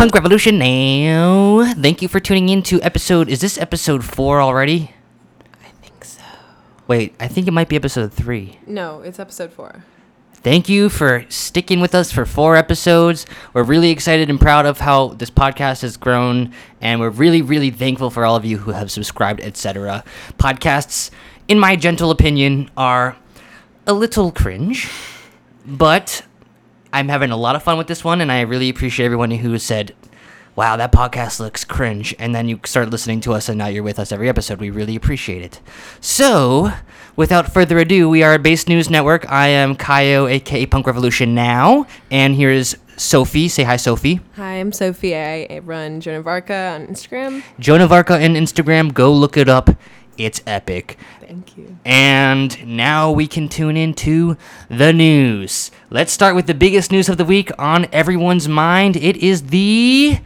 Punk Revolution now. Thank you for tuning in to episode. Is this episode four already? I think so. Wait, I think it might be episode three. No, it's episode four. Thank you for sticking with us for four episodes. We're really excited and proud of how this podcast has grown, and we're really, really thankful for all of you who have subscribed, etc. Podcasts, in my gentle opinion, are a little cringe, but I'm having a lot of fun with this one, and I really appreciate everyone who said, wow, that podcast looks cringe. And then you start listening to us, and now you're with us every episode. We really appreciate it. So, without further ado, we are Base News Network. I am Caio, aka Punk Revolution Now, and here is Sophie. Say hi, Sophie. Hi, I'm Sophie. I run Joan of Arca on Instagram. Joan of Arca on Instagram. Go look it up. It's epic. Thank you. And now we can tune into the news. Let's start with the biggest news of the week on everyone's mind. It is the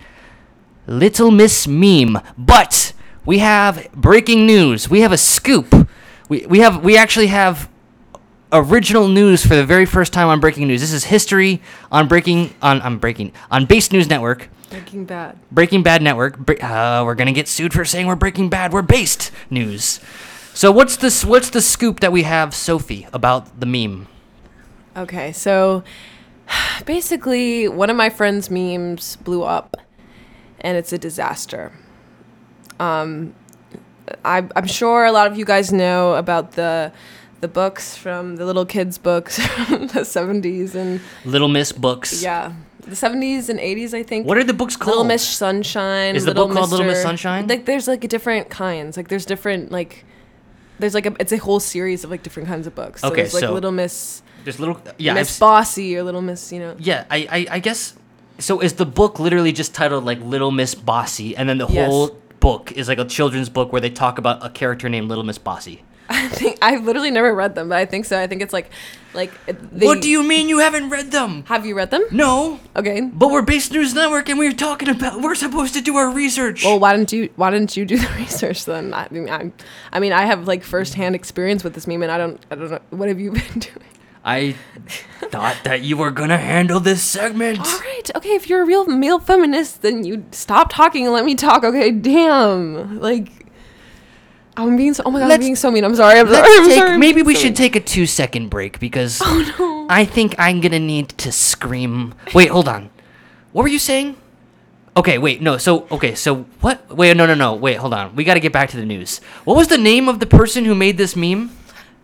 Little Miss meme. But we have breaking news. We have a scoop. We, we have we actually have original news for the very first time on breaking news. This is history on breaking on on breaking on Base News Network. Breaking Bad. Breaking Bad Network. Uh, we're gonna get sued for saying we're Breaking Bad. We're based news. So what's this? What's the scoop that we have, Sophie, about the meme? Okay, so basically, one of my friend's memes blew up, and it's a disaster. Um, I, I'm sure a lot of you guys know about the the books from the little kids' books from the 70s and Little Miss books. yeah, the 70s and 80s, I think. What are the books called? Little Miss Sunshine. Is the Little book called Little Miss Sunshine? Like, there's like different kinds. Like, there's different like, there's like a it's a whole series of like different kinds of books. So Okay, there's like so- Little Miss There's little. Yeah. I've Miss Bossy or Little Miss, you know. yeah. I, I. I guess. So is the book literally just titled like Little Miss Bossy, and then the Yes. whole book is like a children's book where they talk about a character named Little Miss Bossy. I think I've literally never read them, but I think so. I think it's like, like. Uh, they, what do you mean you haven't read them? have you read them? No. Okay. But we're Base News Network, and we're talking about. We're supposed to do our research. Well, why didn't you Why didn't you do the research then? I mean, I, I mean, I have like firsthand experience with this meme, and I don't, I don't know. What have you been doing? I thought that you were gonna handle this segment. All right, okay. If you're a real male feminist, then you stop talking and let me talk. Okay, damn. Like, I'm being so. Oh my god, I'm Let's- being so mean. I'm sorry. I'm sorry. I'm take- sorry, I'm maybe being we so should mean. take a two second break because Oh no. I think I'm gonna need to scream. Wait, hold on. What were you saying? Okay, wait, no. So, okay, so what? Wait, no, no, no. Wait, hold on. We got to get back to the news. What was the name of the person who made this meme?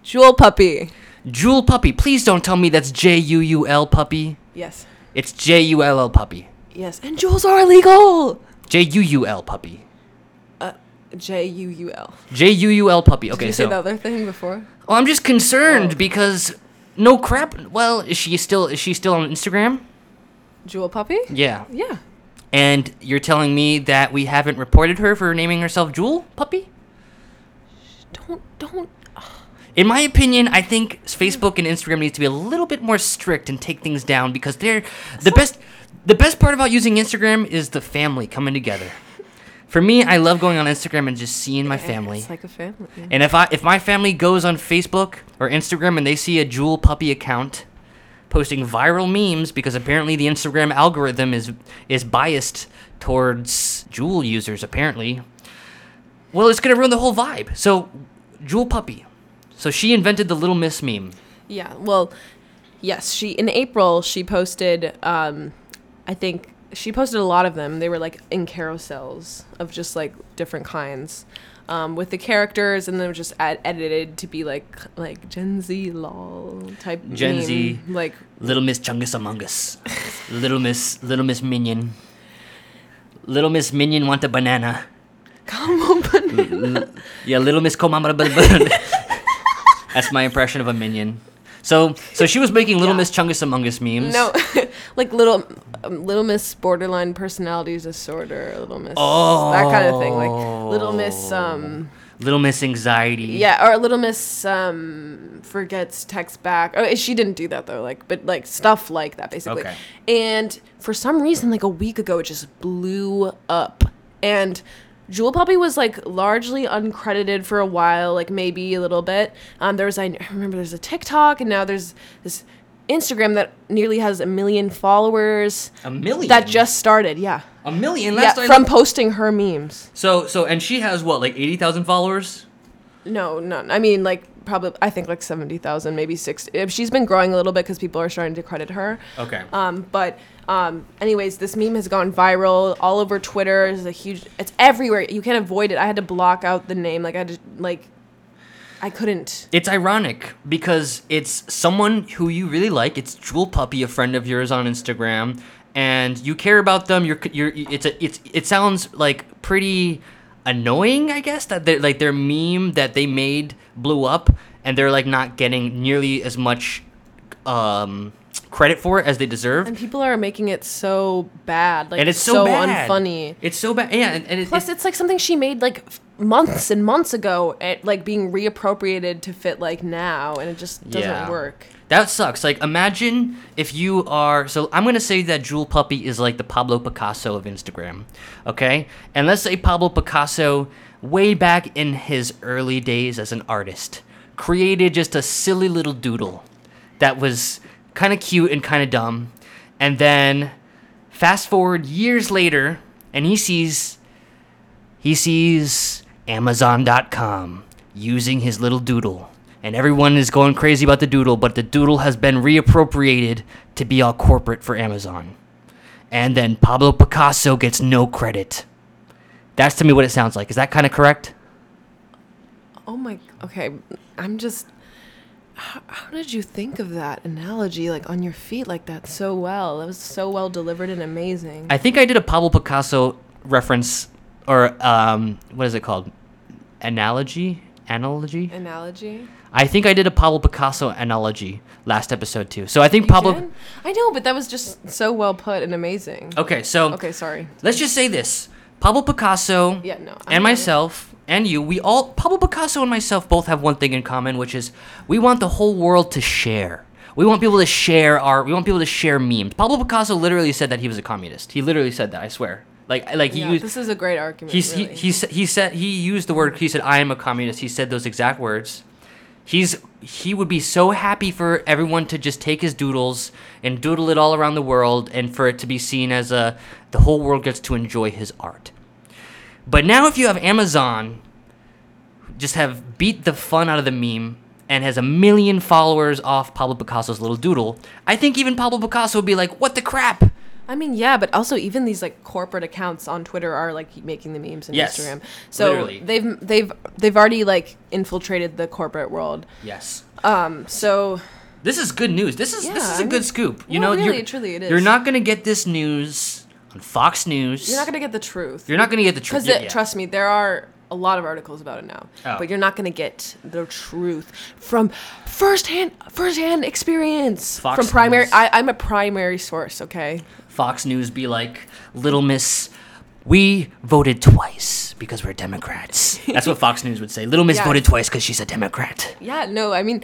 Juul puppy. Juul Puppy. Please don't tell me that's J U U L Puppy. Yes. It's J U L L Puppy. Yes. And Juuls are illegal. J U U L Puppy. J U U L. J U U L Puppy. Okay, Did you so. say the other thing before? Well, I'm just concerned Oh. because no crap. Well, is she still is she still on Instagram? Juul puppy. Yeah. Yeah. And you're telling me that we haven't reported her for naming herself Juul Puppy? Don't don't. In my opinion, I think Facebook and Instagram needs to be a little bit more strict and take things down because they're the best. The best part about using Instagram is the family coming together. For me, I love going on Instagram and just seeing my family. It's like a family. And if I if my family goes on Facebook or Instagram and they see a Juul Puppy account posting viral memes because apparently the Instagram algorithm is is biased towards Juul users apparently. Well, it's gonna ruin the whole vibe. So, Juul Puppy. So she invented the Little Miss meme. Yeah. Well, yes. She in April she posted. Um, I think she posted a lot of them. They were like in carousels of just like different kinds. Um, with the characters, and then just ed- edited to be like like Gen Z lol type Gen meme. Z. like Little Miss Chungus Among Us. Little Miss Little Miss Minion. Little Miss Minion want a banana. come on L- yeah, Little Miss Komama. That's my impression of a minion. So, so she was making Little Yeah. Miss Chungus Among Us memes. no like little um, little miss borderline personality disorder little miss Oh. that kind of thing like little miss um Little Miss Anxiety. Yeah, or Little Miss um, forgets text back. Oh, she didn't do that though. Like, but like stuff like that, basically. Okay. And for some reason, like a week ago, it just blew up. And Juul Puppy was like largely uncredited for a while, like maybe a little bit. Um, there was I remember there's a TikTok, and now there's this Instagram that nearly has a million followers. A million. That just started, yeah. a million. Yeah, Last I from looked- posting her memes. so so and she has what like eighty thousand followers. No, no. I mean, like probably I think like seventy thousand, maybe sixty. She's been growing a little bit because people are starting to credit her. Okay. Um, but um, anyways, this meme has gone viral all over Twitter. It's a huge. It's everywhere. You can't avoid it. I had to block out the name. Like I just like. I couldn't. It's ironic because it's someone who you really like. It's Juul Puppy, a friend of yours on Instagram, and you care about them. You're, you're. It's a. It's. It sounds like pretty annoying, I guess, that they're like their meme that they made blew up, and they're like not getting nearly as much um, credit for it as they deserve. And people are making it so bad. Like and it's so, bad. unfunny. It's so bad. Yeah, and, and it, Plus, it- it's like something she made like months and months ago, and like being reappropriated to fit like now, and it just doesn't Yeah. work. That sucks. Like, imagine if you are. So, I'm gonna say that Juul Puppy is like the Pablo Picasso of Instagram, okay? And let's say Pablo Picasso, way back in his early days as an artist, created just a silly little doodle that was kind of cute and kind of dumb, and then fast forward years later, and he sees he sees Amazon.com using his little doodle. And everyone is going crazy about the doodle, but the doodle has been reappropriated to be all corporate for Amazon. And then Pablo Picasso gets no credit. That's to me what it sounds like. Is that kind of correct? Oh my. Okay, I'm just. How, how did you think of that analogy, like on your feet, like that, so well? That was so well delivered and amazing. I think I did a Pablo Picasso reference, or um, what is it called? Analogy? Analogy? analogy. I think I did a Pablo Picasso analogy last episode too. So I think You Pablo. did? I know, but that was just so well put and amazing. Okay, so Okay, sorry. let's just say this: Pablo Picasso Yeah, no. I'm and not- myself and you, we all Pablo Picasso and myself both have one thing in common, which is we want the whole world to share. We want people to share our. We want people to share memes. Pablo Picasso literally said that he was a communist. He literally said that. I swear. Like like he Yeah, used. this is a great argument. He's, really. he, he, he said he used the word he said I am a communist. He said those exact words. He's he would be so happy for everyone to just take his doodles and doodle it all around the world and for it to be seen as a the whole world gets to enjoy his art. But now if you have Amazon just have beat the fun out of the meme and has a million followers off Pablo Picasso's little doodle, I think even Pablo Picasso would be like, "What the crap?" I mean, yeah, but also even these like corporate accounts on Twitter are like making the memes and Yes, Instagram. So literally. they've they've they've already like infiltrated the corporate world. Yes. Um, so This is good news. This is this Yeah, is a I good mean- scoop. You know, really, you're, truly it You're not gonna get this news on Fox News. you're not gonna get the truth. You're not gonna get the truth. Because Yeah, yeah. trust me, there are a lot of articles about it now, Oh. but you're not gonna get the truth from firsthand firsthand experience Fox from primary. News. I, I'm a primary source. Okay. Fox News be like, "Little Miss, we voted twice because we're Democrats." That's what Fox News would say. Little Miss Yeah. voted twice because she's a Democrat. Yeah. No. I mean,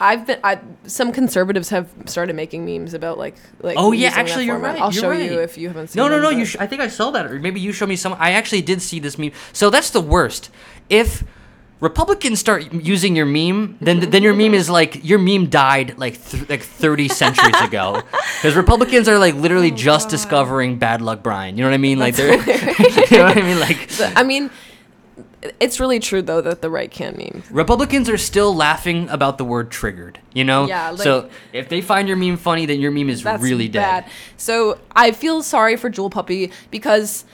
I've been. I, some conservatives have started making memes about like like. Oh yeah, actually you're format. right. I'll you're show right. you if you haven't seen. No, no, no. but- You. Sh- I think I saw that, or maybe you show me some. I actually did see this meme. So that's the worst. If Republicans start using your meme, then then your meme is like your meme died like th- like 30 centuries ago. Because Republicans are like literally oh, just discovering Bad Luck Brian. You know what I mean? Like they're, you know what I mean? Like But, I mean, it's really true though that the right can meme. Republicans are still laughing about the word triggered. You know? Yeah, like- so if they find your meme funny, then your meme is really dead. bad. So I feel sorry for Juul Puppy because,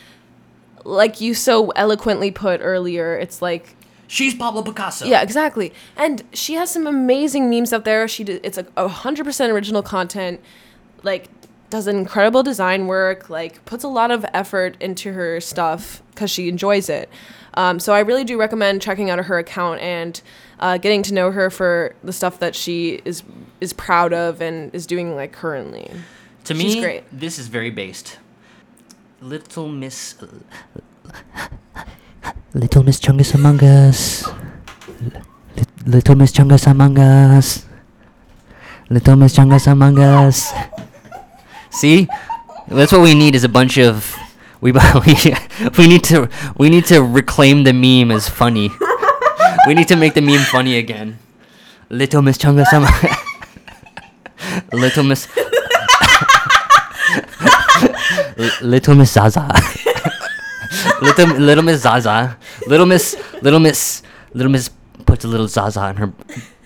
like you so eloquently put earlier, it's like She's Pablo Picasso. yeah, exactly. And she has some amazing memes out there. She did, it's a hundred percent original content. Like does incredible design work. Like puts a lot of effort into her stuff because she enjoys it. Um, so I really do recommend checking out her account and uh, getting to know her for the stuff that she is is proud of and is doing like currently. To She's me, great. this is very based. Little Miss. Little Miss Chungus Among Us. Little Miss Chungus Among Us. Little Miss Chungus Among Us. See, that's what we need is a bunch of we we need to we need to reclaim the meme as funny. we need to make the meme funny again. Little Miss Chungus Among Little Miss. L- Little Miss Zaza. Little Little Miss Zaza. Little Miss Little Miss Little Miss puts a little Zaza in her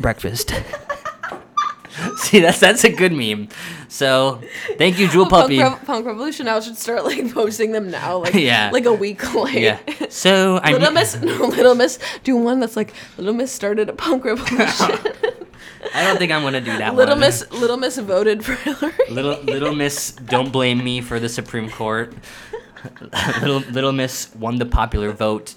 breakfast. See, that's that's a good meme. So, thank you, Juul Punk, Puppy. Rev- Punk Revolution now should start like posting them now, like Yeah. like a week late. Yeah. So I Little Miss, no, Little Miss, do one that's like Little Miss started a punk revolution. I don't think I'm gonna do that Little one. Miss, Little Miss voted for Hillary. Little Little Miss, don't blame me for the Supreme Court. little Little Miss won the popular vote.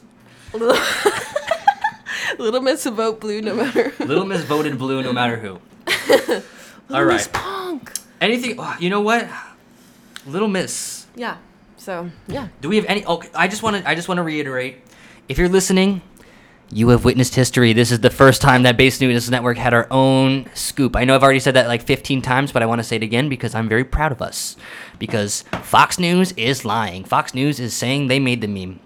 Little, Little Miss vote blue no matter. who. Little Miss voted blue no matter who. All Little Miss. Punk. Anything? oh, You know what? Little Miss. Yeah. So yeah. Do we have any? Okay, I just want to. I just want to reiterate. If you're listening, you have witnessed history. This is the first time that Base News Network had our own scoop. I know I've already said that like 15 times, but I want to say it again because I'm very proud of us. Because Fox News is lying. Fox News is saying they made the meme.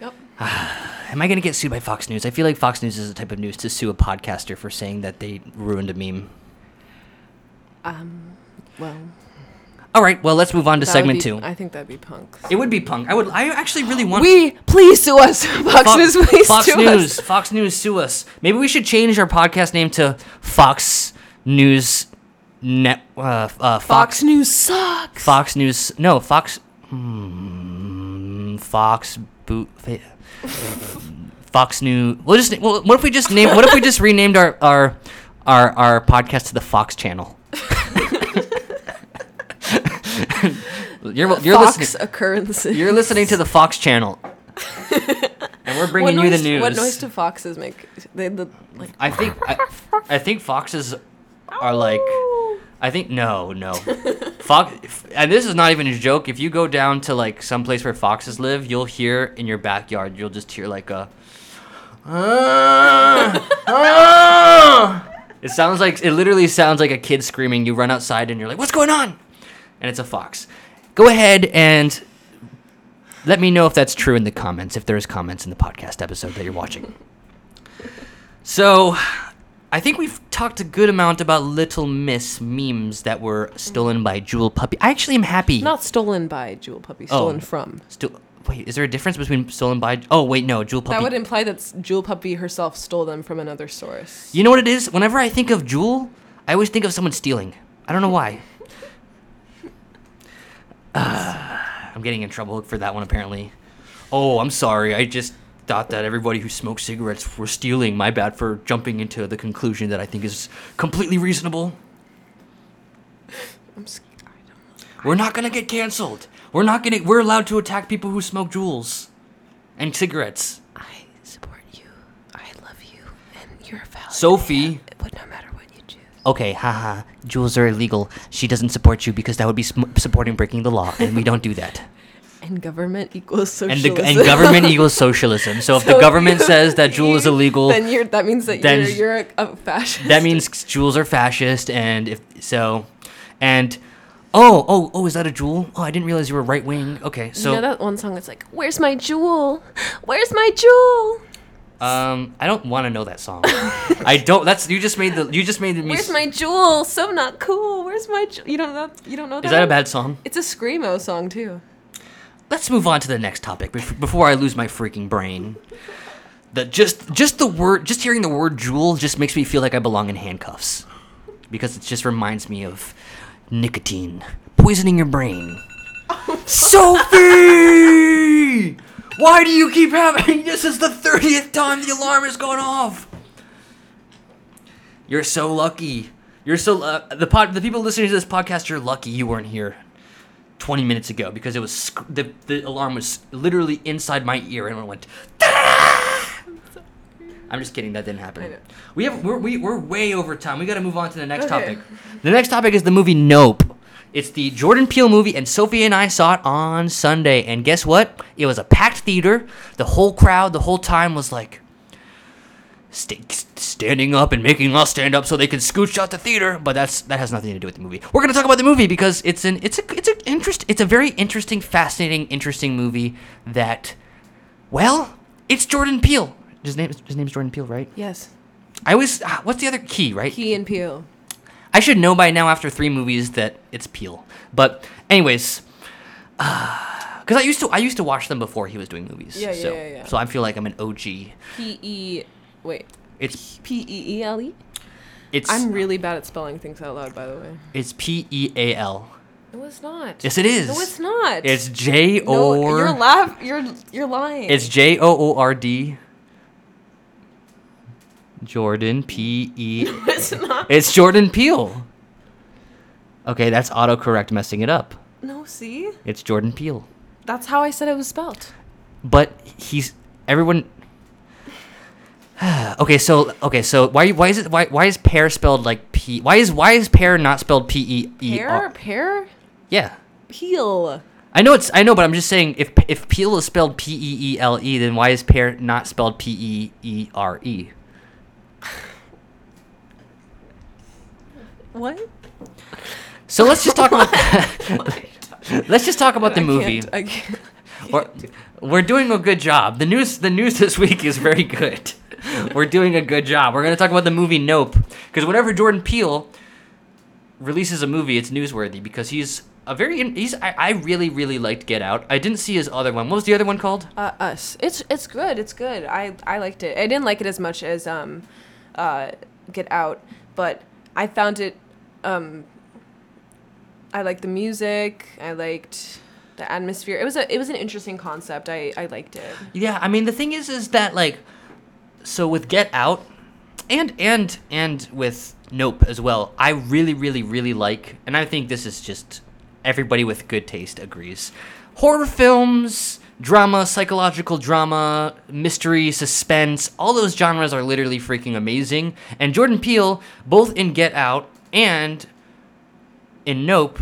Yep. Am I going to get sued by Fox News? I feel like Fox News is the type of news to sue a podcaster for saying that they ruined a meme. Um. Well. All right, well, let's move on to that would segment be- two. I think that'd be punk. it would be punk. I would. I actually really want. We please sue us, Fox Fo- News. Please Fox sue News. us. Fox News, sue us. Maybe we should change our podcast name to Fox News Net. Uh, uh, Fox. Fox News sucks. Fox News. No, Fox. Hmm, Fox. Boot. Fox News. We'll just. Well, what if we just name? What if we just renamed our our our our podcast to the Fox Channel? you're you're Fox listening. occurrences. You're listening to the Fox Channel, and we're bringing what you noise, the news. What noise do foxes make? They the like. I think I, I think foxes are like I think no no fox and this is not even a joke. If you go down to like some place where foxes live, you'll hear in your backyard. You'll just hear like a. "Ah, ah." It sounds like it literally sounds like a kid screaming. You run outside and you're like, "What's going on?" And it's a fox. Go ahead and let me know if that's true in the comments. If there's comments in the podcast episode that you're watching. So, I think we've talked a good amount about Little Miss memes that were stolen by Juul Puppy. I actually am happy. Not stolen by Juul Puppy. Oh. Stolen from. Sto- wait, is there a difference between stolen by? Oh wait, no, Juul Puppy. That would imply that Juul Puppy herself stole them from another source. you know what it is? Whenever I think of Juul, I always think of someone stealing. I don't know why. Uh, I'm getting in trouble for that one apparently. Oh, I'm sorry. I just thought that everybody who smoked cigarettes were stealing. My bad for jumping into the conclusion that I think is completely reasonable. I'm sc- We're not gonna get canceled. We're not gonna. We're allowed to attack people who smoke Juuls and cigarettes. I support you. I love you, and you're a valid. Sophie. But no matter what you choose. Okay, haha. Juuls are illegal. She doesn't support you because that would be sm- supporting breaking the law, and we don't do that. And government equals And socialism. the and government equals socialism. So if the government says that Juul is illegal, then you're that means that then you're you're a, a fascist. that means Juuls are fascist. And if so, and oh oh oh, is that a Juul? Oh, I didn't realize you were right wing. Okay, so you know that one song that's like, "Where's my Juul? Where's my Juul? Um, I don't want to know that song. I don't. That's you just made the you just made me. Where's my Juul? So not cool. Where's my ju-? you don't know you don't know that? Is that a bad song? It's a screamo song too. let's move on to the next topic before I lose my freaking brain. The just just the word just hearing the word Juul just makes me feel like I belong in handcuffs because it just reminds me of nicotine poisoning your brain. Sophie, why do you keep having this? Is the thirtieth time the alarm has gone off. You're so lucky. You're so uh, the pod the people listening to this podcast. You're lucky you weren't here. 20 minutes ago because it was the the alarm was literally inside my ear and it went. I'm just kidding. That didn't happen. We have we're we, we're way over time. We got to move on to the next Okay. topic. The next topic is the movie Nope. It's the Jordan Peele movie, and Sophie and I saw it on Sunday. And guess what? It was a packed theater. The whole crowd, the whole time, was like st- standing up and making us stand up so they can scooch out the theater. But that's that has nothing to do with the movie. We're gonna talk about the movie because it's an it's a it's a interest it's a very interesting, fascinating, interesting movie that, well, it's Jordan Peele. His name his name's Jordan Peele, right? Yes. I always what's the other key, right? Key and Peele. I should know by now after three movies that it's Peel. But anyways, because I used to I used to watch them before he was doing movies. Yeah, yeah, so, yeah, yeah. So I feel like I'm an OG. P E. Wait. It's P E E L E. it's I'm really bad at spelling things out loud, by the way. it's P E A L. No, it's not. Yes, it is. No, it's not. It's J No, you're laugh. You're you're lying. It's J O O R D. Jordan P E. it's not. It's Jordan Peele. Okay, that's autocorrect messing it up. No, see, It's Jordan Peele. that's how I said it was spelled. But he's everyone. okay, so okay, so why why is it why why is pear spelled like P? Why is why is pear not spelled P E E Pear, pear, Yeah, peel. I know it's I know, but I'm just saying if if Peele is spelled P E E L E, then why is pear not spelled P E E R E? What? So let's just talk about let's just talk about the I movie. Can't, I can't. We're, we're doing a good job. The news the news this week is very good. We're doing a good job. We're going to talk about the movie Nope because whenever Jordan Peele releases a movie, it's newsworthy because he's a very he's I, I really really liked Get Out. I didn't see his other one. What was the other one called? Uh, us. It's it's good. It's good. I I liked it. I didn't like it as much as um, uh, Get Out, but I found it. Um, I liked the music. I liked the atmosphere. It was a it was an interesting concept. I I liked it. Yeah, I mean the thing is is that like so with Get Out and and and with Nope as well. I really really really like and I think this is just everybody with good taste agrees. Horror films, drama, psychological drama, mystery, suspense, all those genres are literally freaking amazing. And Jordan Peele both in Get Out and in Nope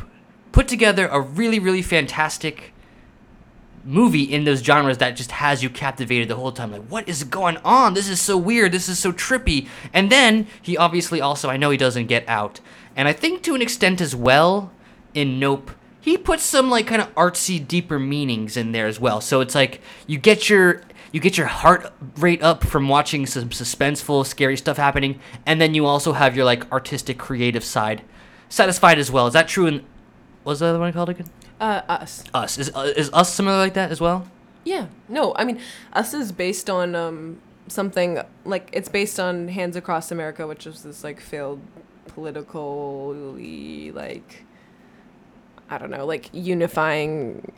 put together a really really fantastic movie in those genres that just has you captivated the whole time. Like, what is going on? This is so weird. This is so trippy. And then he obviously also, I know he doesn't get out. And I think to an extent as well, in Nope, he puts some like kind of artsy, deeper meanings in there as well. So it's like you get your you get your heart rate up from watching some suspenseful, scary stuff happening, and then you also have your like artistic, creative side satisfied as well. Is that true? In what's the other one called again? Uh, us. Us is uh, is us similar like that as well? Yeah. No, I mean, us is based on um something like it's based on Hands Across America, which is this like failed politically like I don't know, like unifying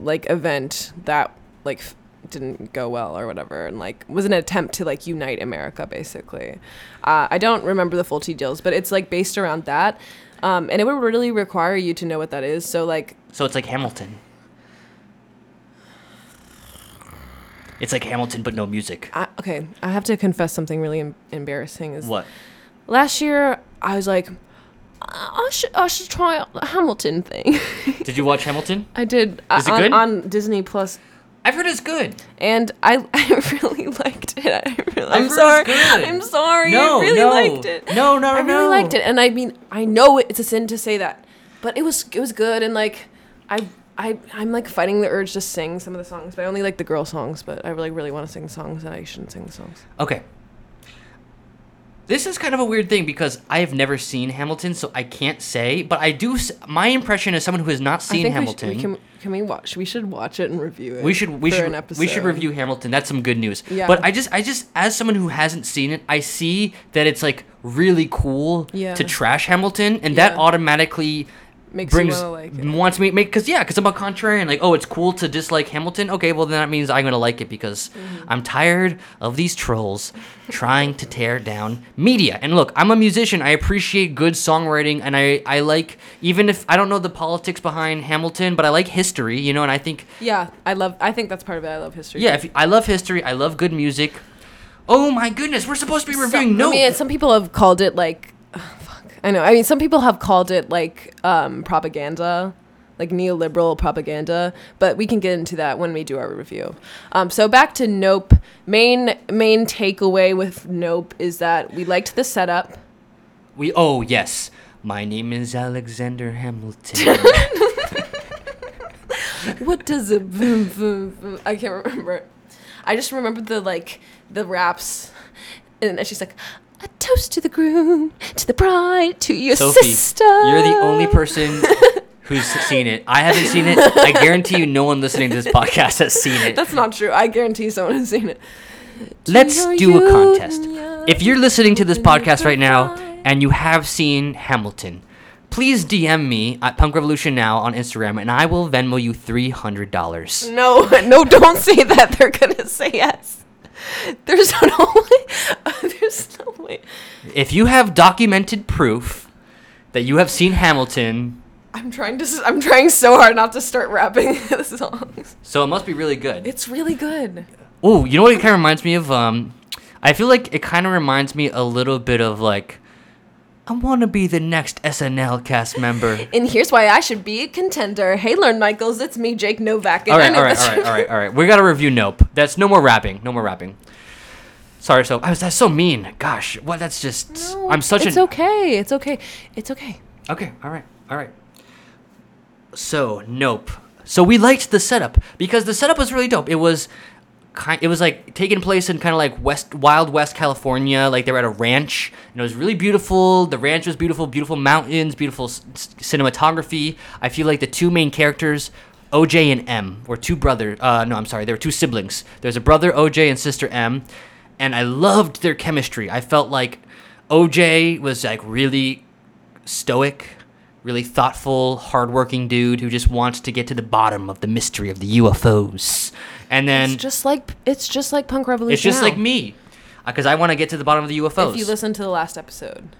like event that like f- didn't go well or whatever and like was an attempt to like unite America basically. Uh, I don't remember the full details, but it's like based around that. Um, and it would really require you to know what that is. So like So it's like Hamilton. It's like Hamilton, but no music. I, okay, I have to confess something really em- embarrassing. Is What? last year I was like, I should I should try out the Hamilton thing. Did you watch Hamilton? I did uh, Is it on, good? on Disney Plus, I've heard it's good. and I I really liked it. I really, I'm sorry. I'm sorry. No, I really no. liked it. No, no, I really no. liked it, and I mean I know it's a sin to say that, but it was it was good, and like I. I, I'm like fighting the urge to sing some of the songs, but I only like the girl songs. But I really, really want to sing songs, and I shouldn't sing the songs. Okay. This is kind of a weird thing because I have never seen Hamilton, so I can't say. But I do. s- My impression as someone who has not seen Hamilton, We, sh- we can can we watch? We should watch it and review it. we should we should an episode. we should review Hamilton. That's some good news. Yeah. But I just I just as someone who hasn't seen it, I see that it's like really cool Yeah. to trash Hamilton, and that automatically Makes brings you like it. wants me make because yeah because I'm a contrarian like oh it's cool to dislike Hamilton okay well then that means I'm gonna like it because Mm-hmm. I'm tired of these trolls trying to tear down media and look I'm a musician I appreciate good songwriting and I I like even if I don't know the politics behind Hamilton but I like history you know and I think Yeah, I love. I think that's part of it. I love history. yeah if, I love history I love good music oh my goodness we're supposed to be reviewing Some, no I mean, some people have called it like. I know. I mean, some people have called it like um, propaganda, like neoliberal propaganda. But we can get into that when we do our review. Um, so back to Nope. Main main takeaway with Nope is that we liked the setup. we oh yes my name is Alexander Hamilton what does it boom, boom, boom? I can't remember. I just remember the like the raps, and she's like, a Toast to the groom, to the bride, to your Sophie, sister. you're the only person who's seen it. I haven't seen it. I guarantee you, no one listening to this podcast has seen it. That's not true. I guarantee someone has seen it. Let's do a contest. If you're listening to this podcast right now and you have seen Hamilton, please DM me at Punk Revolution Now on Instagram, and I will Venmo you three hundred dollars. No, no, don't say that. They're gonna say yes. There's no. There's no If you have documented proof that you have seen Hamilton, I'm trying to. I'm trying so hard not to start rapping the songs. so it must be really good. It's really good. Oh, you know what it kind of reminds me of? Um, I feel like it kind of reminds me a little bit of like, I want to be the next SNL cast member. And here's why I should be a contender. Hey, Lorne Michaels, it's me, Jake Novak. and all right, all right, all right, all right, all right. We gotta review Nope. That's no more rapping. No more rapping. Sorry, so I was that's so mean. Gosh, what? That's just. No, I'm such an It's an. okay. It's okay. It's okay. Okay, all right, all right. So nope. So we liked the setup because the setup was really dope. It was kind. It was like taking place in kind of like West Wild West California. Like they were at a ranch, and it was really beautiful. The ranch was beautiful, beautiful mountains, beautiful s- cinematography. I feel like the two main characters. OJ and M were two brothers. Uh, no, I'm sorry, they were two siblings. There's a brother OJ and sister M, and I loved their chemistry. I felt like OJ was like really stoic, really thoughtful, hardworking dude who just wants to get to the bottom of the mystery of the UFOs. And then It's just like it's just like Punk Revolution. it's just now. like me, because I want to get to the bottom of the UFOs. If you listen to the last episode.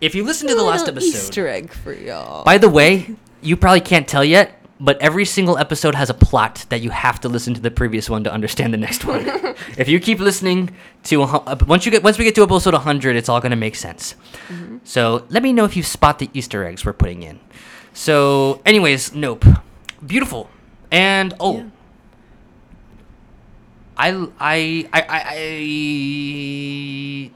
If you listen to the last episode, Easter egg for y'all. by the way, you probably can't tell yet, but every single episode has a plot that you have to listen to the previous one to understand the next one. if you keep listening to a, uh, once you get once we get to episode 100, it's all gonna make sense. Mm-hmm. So let me know if you spot the Easter eggs we're putting in. So, anyways, nope, beautiful, and oh. Yeah. I, I, I, I, I,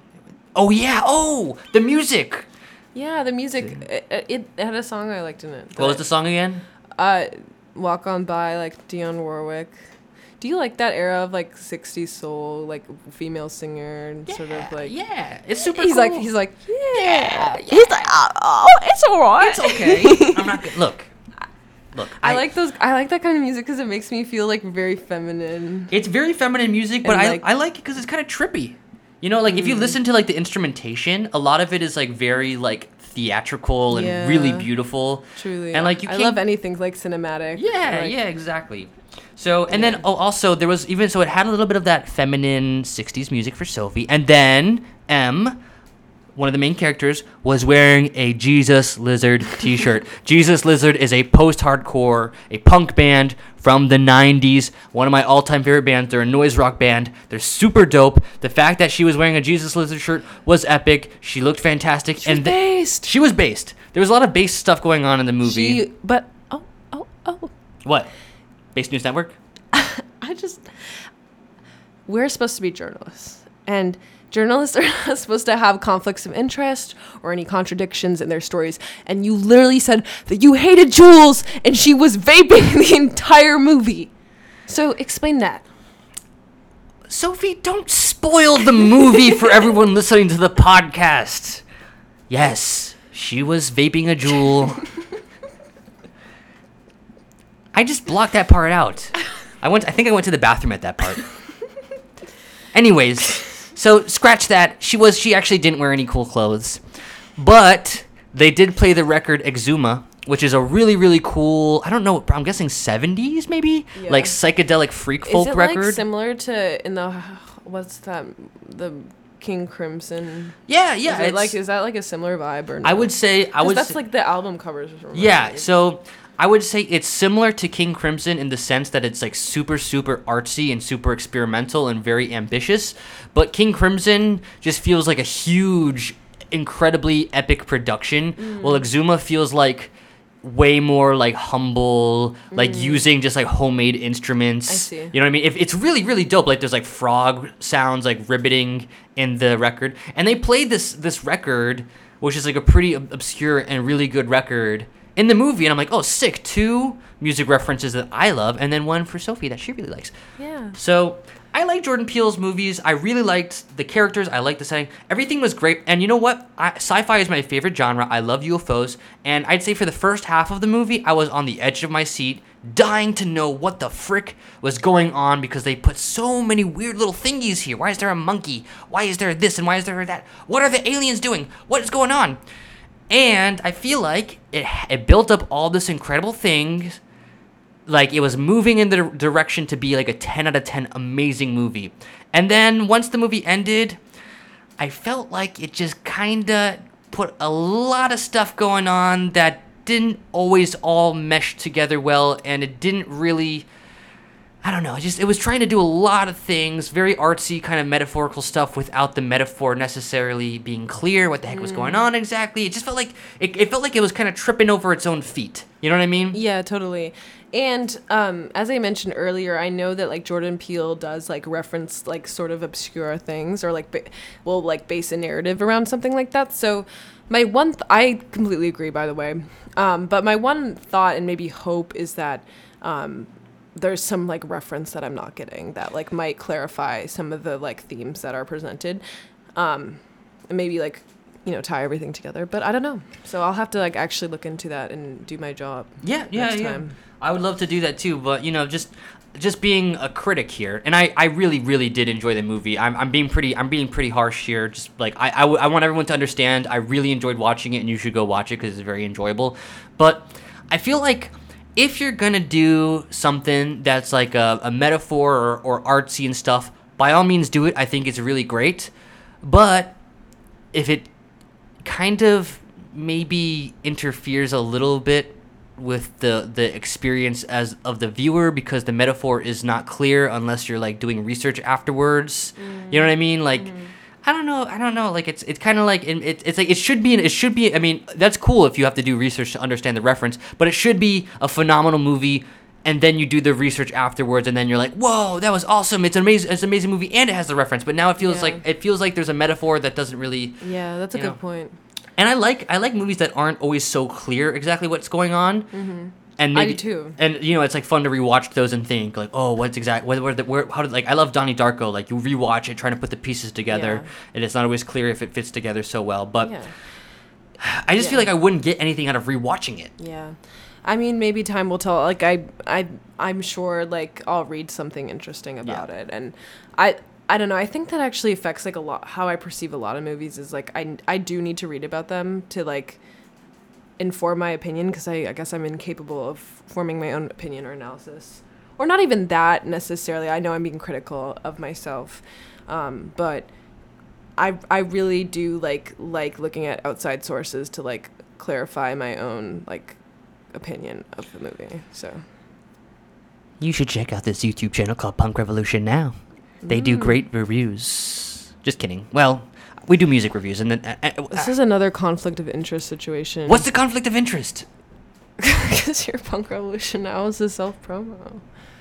oh yeah, oh, the music. Yeah, the music. It, it had a song I liked in it. What was the song again? Uh, Walk on by like Dionne Warwick. Do you like that era of like '60s soul, like female singer and sort of like? yeah, it's super. He's like he's like yeah. He's like oh, oh it's alright. It's okay. I'm not good. Look, look. I, like those. I like that kind of music because it makes me feel like very feminine. It's very feminine music, but And, I I like it because it's kind of trippy. You know, like if you listen to like the instrumentation, a lot of it is like very like theatrical and really beautiful. Truly, And like you I can't love anything like cinematic. Yeah, like- yeah, exactly. So and Yeah. then oh, also there was even so it had a little bit of that feminine '60s music for Sophie, and then M, one of the main characters, was wearing a Jesus Lizard T-shirt. Jesus Lizard is a post-hardcore, a punk band from the '90s. One of my all-time favorite bands. They're a noise rock band. They're super dope. The fact that she was wearing a Jesus Lizard shirt was epic. She looked fantastic, She was and th- based. she was based. There was a lot of bass stuff going on in the movie. She, but oh oh oh. What? Base News Network? I just we're supposed to be journalists and journalists are not supposed to have conflicts of interest or any contradictions in their stories and you literally said that you hated Juuls and she was vaping the entire movie. So explain that. Sophie, don't spoil the movie for everyone listening to the podcast. Yes, she was vaping a Juul. I just blocked that part out. I went. I think I went to the bathroom at that part. Anyways, so scratch that. She was. She actually didn't wear any cool clothes, but they did play the record Exuma, which is a really really cool. I don't know. I'm guessing 70s maybe, Yeah. like psychedelic freak folk Is it record. like similar to in the what's that the King Crimson? Yeah, yeah. is it like is that like a similar vibe or no? I would say I would. that's s- like the album covers. yeah. me. So I would say it's similar to King Crimson in the sense that it's like super super artsy and super experimental and very ambitious. But King Crimson just feels like a huge, incredibly epic production. Mm. While Exuma feels like way more like humble, like using just like homemade instruments. Mm. I see. You know what I mean? If it's really really dope. Like there's like frog sounds like ribbiting in the record, and they played this this record, which is like a pretty ob- obscure and really good record in the movie, and I'm like, oh, sick! Two music references that I love, and then one for Sophie that she really likes. yeah. So I like Jordan Peele's movies. I really liked the characters. I liked the setting. Everything was great. And you know what? I, sci-fi is my favorite genre. I love UFOs. And I'd say for the first half of the movie, I was on the edge of my seat, dying to know what the frick was going on because they put so many weird little thingies here. Why is there a monkey? Why is there this and why is there that? What are the aliens doing? What is going on? And I feel like it, it built up all this incredible things like it was moving in the direction to be like a 10 out of 10 amazing movie. And then once the movie ended, I felt like it just kind of put a lot of stuff going on that didn't always all mesh together well and it didn't really I don't know. It just it was trying to do a lot of things, very artsy kind of metaphorical stuff without the metaphor necessarily being clear what the heck was going on exactly. It just felt like it, it felt like it was kind of tripping over its own feet. You know what I mean? Yeah, totally. And um, as I mentioned earlier, I know that like Jordan Peele does like reference like sort of obscure things or like ba- will like base a narrative around something like that. So my one th- I completely agree by the way. Um, but my one thought and maybe hope is that um, there's some like reference that I'm not getting that like might clarify some of the like themes that are presented. Um, and maybe like you know tie everything together but i don't know so i'll have to like actually look into that and do my job Yeah, yeah, yeah. time. I would love to do that too, but you know, just just being a critic here, and I, I really really did enjoy the movie. I'm, I'm being pretty I'm being pretty harsh here. Just like I, I, w- I want everyone to understand, I really enjoyed watching it, and you should go watch it because it's very enjoyable. But I feel like if you're gonna do something that's like a, a metaphor or, or artsy and stuff, by all means do it. I think it's really great, but if it kind of maybe interferes a little bit with the the experience as of the viewer because the metaphor is not clear unless you're like doing research afterwards. You know what I mean? Like mm-hmm. I don't know. I don't know. Like it's it's kind of like it, it, it's like it should be. It should be. I mean, that's cool if you have to do research to understand the reference, but it should be a phenomenal movie. And then you do the research afterwards, and then you're like, "Whoa, that was awesome! It's an amazing, it's an amazing movie, and it has the reference." But now it feels Yeah. like it feels like there's a metaphor that doesn't really yeah that's a good know. point and I like I like movies that aren't always so clear exactly what's going on. Mm-hmm. And I maybe, do too. And you know, it's like fun to rewatch those and think like, oh, what's exact? What, where, where, how did like? I love Donnie Darko. Like you rewatch it, trying to put the pieces together, Yeah. and it's not always clear if it fits together so well. But yeah I just feel like I wouldn't get anything out of rewatching it. yeah i mean maybe time will tell like i i i'm sure like i'll read something interesting about it and i I don't know. I think that actually affects like a lot how I perceive a lot of movies is like I I do need to read about them to like inform my opinion because I, I guess I'm incapable of forming my own opinion or analysis. Or not even that necessarily. I know I'm being critical of myself. Um, but I I really do like like looking at outside sources to like clarify my own like opinion of the movie. So You should check out this YouTube channel called Punk Revolution now. They do great reviews. Just kidding. Well, we do music reviews, and then uh, uh, this is another conflict of interest situation. what's the conflict of interest? because your punk revolution now is a self promo.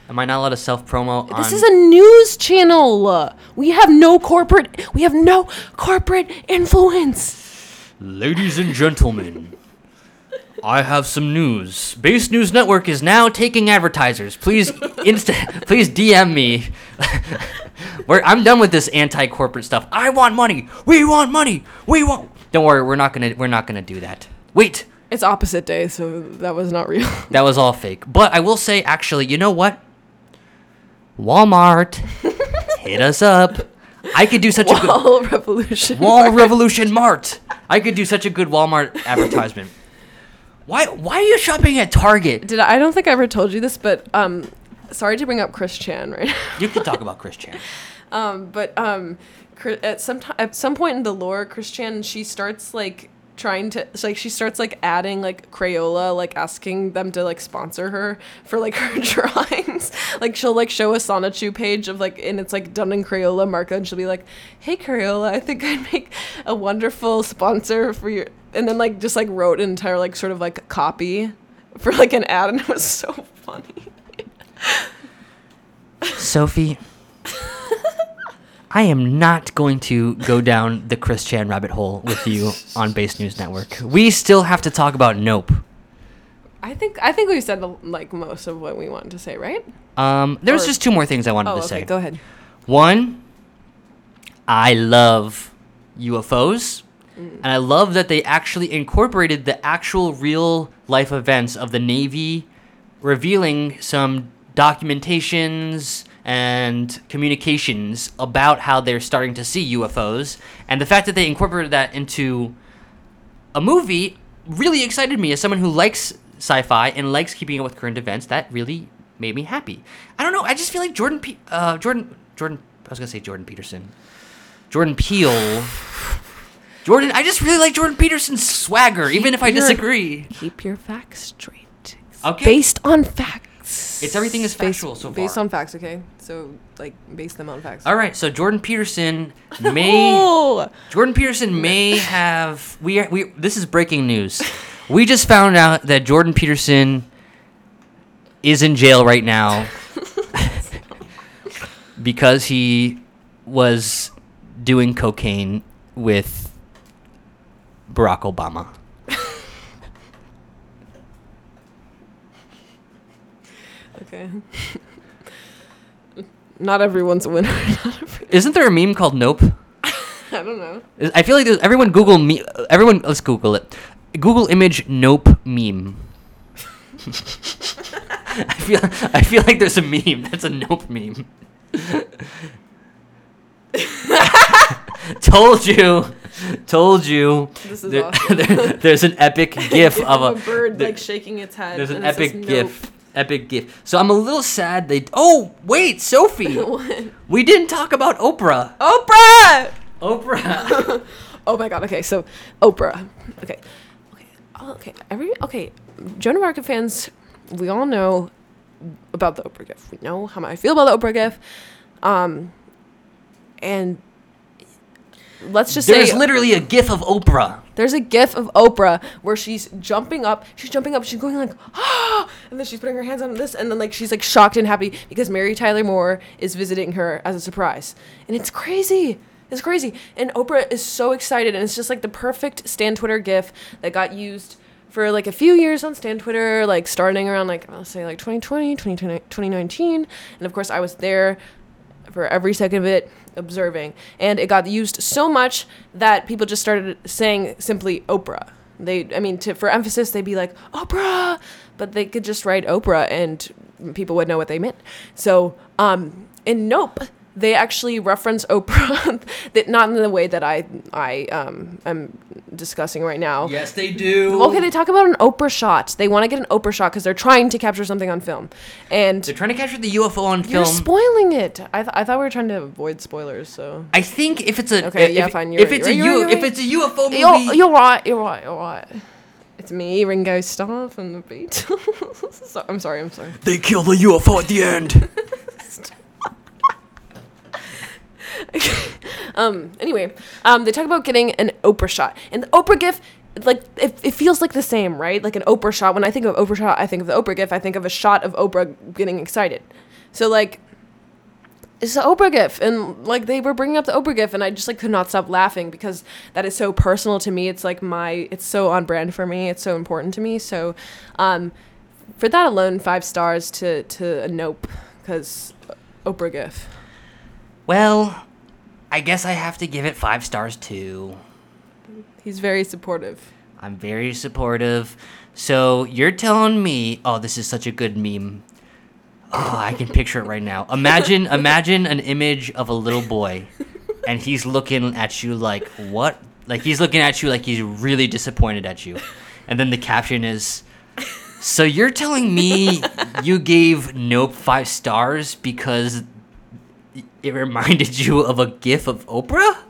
Am I not allowed to self promo? This is a news channel. We have no corporate. We have no corporate influence. Ladies and gentlemen, I have some news. Base News Network is now taking advertisers. Please, insta- please DM me. We're, I'm done with this anti-corporate stuff. I want money. We want money. We want. Don't worry, we're not gonna we're not gonna do that. Wait, It's opposite day, so that was not real. that was all fake. But I will say, actually, you know what? Walmart, hit us up. I could do such a good Wall revolution. Wall Revolution Mart. I could do such a good Walmart advertisement. Why why are you shopping at Target? Did I, I don't think I ever told you this, but um, sorry to bring up Chris Chan right now. You can talk about Chris Chan. Um, but um, at some ti- at some point in the lore, Chris Chan she starts like trying to like she starts like adding like Crayola, like asking them to like sponsor her for like her drawings. like she'll like show a Sonichu page of like and it's like done in Crayola marker, and she'll be like, "Hey Crayola, I think I'd make a wonderful sponsor for your," and then like just like wrote an entire like sort of like copy for like an ad, and it was so funny. Sophie, I am not going to go down the Chris Chan rabbit hole with you on Base News Network. We still have to talk about Nope. I think I think we said like most of what we wanted to say, right? Um, there's Or- just two more things I wanted Oh, to okay. say. Go ahead. One, I love UFOs. And I love that they actually incorporated the actual real life events of the Navy, revealing some documentations and communications about how they're starting to see UFOs. And the fact that they incorporated that into a movie really excited me as someone who likes sci-fi and likes keeping up with current events. That really made me happy. I don't know. I just feel like Jordan, Pe- uh, Jordan, Jordan. I was gonna say Jordan Peterson, Jordan Peele. Jordan, I just really like Jordan Peterson's swagger, even if I You're- disagree. Keep your facts straight. Okay. Based on facts. It's everything is Based- factual so Based on facts, okay? So, like, base them on facts. All right, so Jordan Peterson may Oh! Jordan Peterson may have we we this is breaking news. We just found out that Jordan Peterson is in jail right now because he was doing cocaine with Barack Obama. Okay. Not everyone's a winner. Every- Isn't there a meme called Nope? I don't know. I feel like there's, everyone Google me. Uh, everyone, let's Google it. Google image Nope meme. I feel I feel like there's a meme that's a Nope meme. told you, told you. This is There- awesome. there- there's an epic GIF of a, bird there- like shaking its head. There's an and it says epic nope. GIF. Epic gift. So I'm a little sad they. Oh wait, Sophie, we didn't talk about Oprah. Oprah! Oprah. Oh my god. Okay, so Oprah. Okay, okay, okay. Every okay, Joan of Arc fans, we all know about the Oprah gift. We know how I feel about the Oprah gift. Um, and let's just say There's say literally a GIF of Oprah. there's a gif of Oprah where she's jumping up. She's jumping up. She's going like, ah, and then she's putting her hands on this, and then like she's like shocked and happy because Mary Tyler Moore is visiting her as a surprise, and it's crazy. It's crazy, and Oprah is so excited, and it's just like the perfect Stan Twitter gif that got used for like a few years on Stan Twitter, like starting around like I'll say like 2020, 2020 2019, and of course I was there for every second of it observing. And it got used so much that people just started saying simply oprah. They i mean to, for emphasis they'd be like oprah! But they could just write oprah and people would know what they meant. So um in nope they actually reference oprah that not in the way that i i um am discussing right now Yes, they do. Okay, they talk about an Oprah shot. They want to get an Oprah shot because they're trying to capture something on film, and They're trying to capture the UFO on you're film. spoiling it. I, th- I thought we were trying to avoid spoilers. So I think if it's a Okay, if, yeah, fine, you're if right, it's you're a right, U- you're if it's a UFO movie, you're, you're right. You're right. You're right. It's me, Ringo Starr from the Beatles. so, I'm sorry. I'm sorry. they kill the UFO at the end. Um. Anyway, um, they talk about getting an Oprah shot, and the Oprah gif, like it, it feels like the same, right? Like an Oprah shot. When I think of Oprah shot, I think of the Oprah gif. I think of a shot of Oprah getting excited. So like, it's the Oprah gif, and like they were bringing up the Oprah gif, and I just like could not stop laughing because that is so personal to me. It's like my, it's so on brand for me. It's so important to me. So, um, for that alone, five stars to to a nope, because Oprah gif. Well, I guess I have to give it five stars too. He's very supportive. I'm very supportive. So you're telling me, oh, this is such a good meme. Oh, I can picture it right now. Imagine, imagine an image of a little boy, and he's looking at you like what? Like he's looking at you like he's really disappointed at you, and then the caption is, "So you're telling me you gave Nope five stars because it reminded you of a GIF of Oprah?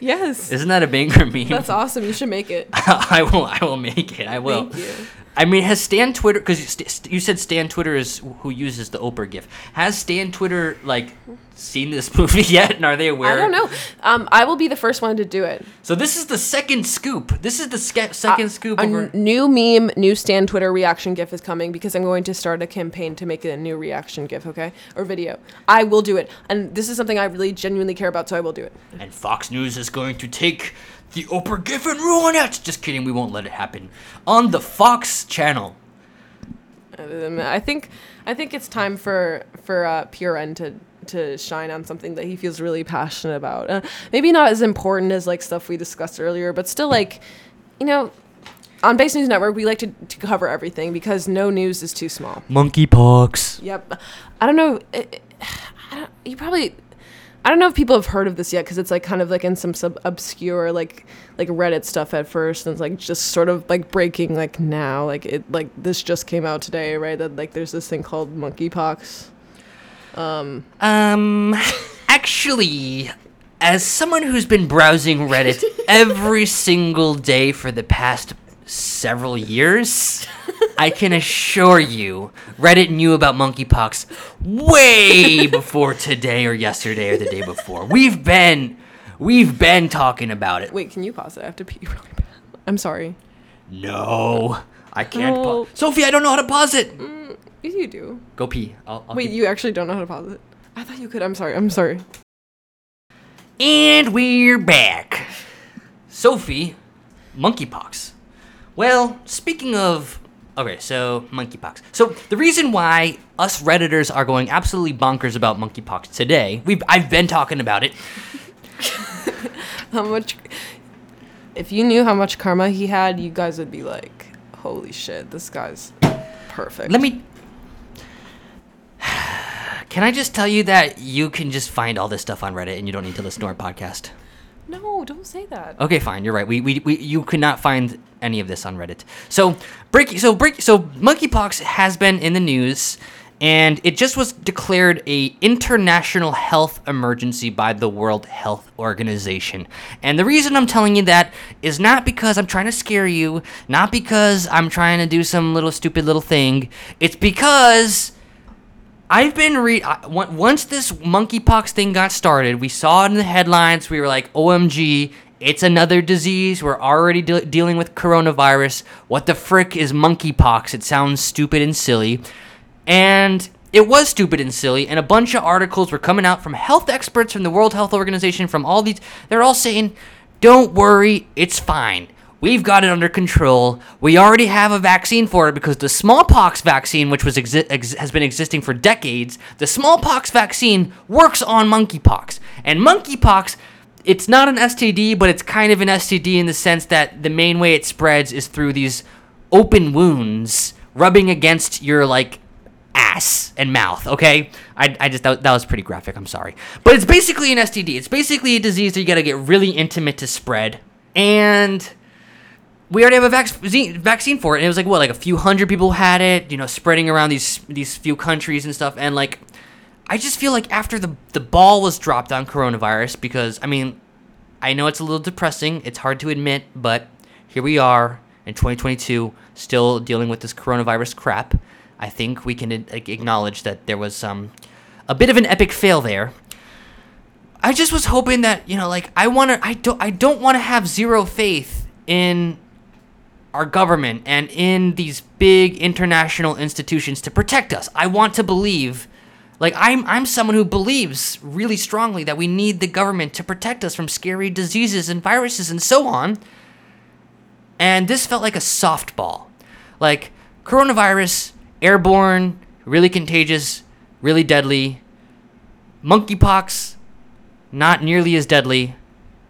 Yes. Isn't that a banger meme? That's awesome. You should make it. I will. I will make it. I will. Thank you. I mean, has Stan Twitter? Because you said Stan Twitter is who uses the Oprah GIF. Has Stan Twitter like seen this movie yet, and are they aware? I don't know. Um, I will be the first one to do it. So this is the second scoop. This is the sca- second scoop. A Over- new meme, new Stan Twitter reaction GIF is coming because I'm going to start a campaign to make it a new reaction GIF, okay? Or video. I will do it. And this is something I really genuinely care about, so I will do it. and Fox News is going to take the Oprah GIF and ruin it. Just kidding. We won't let it happen on the Fox channel. Um, I think I think it's time for for uh, PRN to to shine on something that he feels really passionate about. Uh, maybe not as important as like stuff we discussed earlier, but still like, you know, on Base News Network we like to, to cover everything because no news is too small. Monkeypox. Yep. I don't know. It, I don't, you probably. I don't know if people have heard of this yet because it's like kind of like in some sub obscure like like Reddit stuff at first and it's like just sort of like breaking like now like it like this just came out today right that like there's this thing called monkeypox. Um, actually, as someone who's been browsing Reddit every single day for the past several years, I can assure you, Reddit knew about monkeypox way before today or yesterday or the day before. We've been, we've been talking about it. Wait, can you pause it? I have to pee really bad. I'm sorry. No, I can't. Pa- Sophie, I don't know how to pause it. Mm, you do. Go pee. I'll, I'll Wait, keep- you actually don't know how to pause it? I thought you could. I'm sorry. I'm sorry. And we're back. Sophie, monkeypox. Well, speaking of. Okay, so monkeypox. So the reason why us Redditors are going absolutely bonkers about monkeypox today, we've I've been talking about it. How much? If you knew how much karma he had, you guys would be like, "Holy shit, this guy's perfect." Let me. Can I just tell you that you can just find all this stuff on Reddit and you don't need to listen to our podcast? No, don't say that. Okay, fine. You're right. We, we, we you could not find any of this on Reddit. So break so break so monkeypox has been in the news, and it just was declared a international health emergency by the World Health Organization. And the reason I'm telling you that is not because I'm trying to scare you, not because I'm trying to do some little stupid little thing. It's because I've been read once this monkeypox thing got started, we saw it in the headlines. We were like, "OMG, it's another disease. We're already de- dealing with coronavirus. What the frick is monkeypox? It sounds stupid and silly." And it was stupid and silly, and a bunch of articles were coming out from health experts from the World Health Organization, from all these. They're all saying, "Don't worry, it's fine." We've got it under control. We already have a vaccine for it because the smallpox vaccine, which was exi- ex- has been existing for decades, the smallpox vaccine works on monkeypox. And monkeypox, it's not an STD, but it's kind of an STD in the sense that the main way it spreads is through these open wounds rubbing against your like ass and mouth, okay? I, I just, that, that was pretty graphic, I'm sorry. But it's basically an STD. It's basically a disease that you gotta get really intimate to spread. And we already have a vaccine vaccine for it. And it was like, what, like a few hundred people had it, you know, spreading around these these few countries and stuff. And like, I just feel like after the, the ball was dropped on coronavirus, because, I mean, I know it's a little depressing, it's hard to admit, but here we are in 2022, still dealing with this coronavirus crap. I think we can acknowledge that there was um, a bit of an epic fail there. I just was hoping that you know, like I want to, I don't, I don't want to have zero faith in our government and in these big international institutions to protect us. I want to believe, like I'm, I'm someone who believes really strongly that we need the government to protect us from scary diseases and viruses and so on. And this felt like a softball, like coronavirus, airborne, really contagious, really deadly. Monkeypox, not nearly as deadly,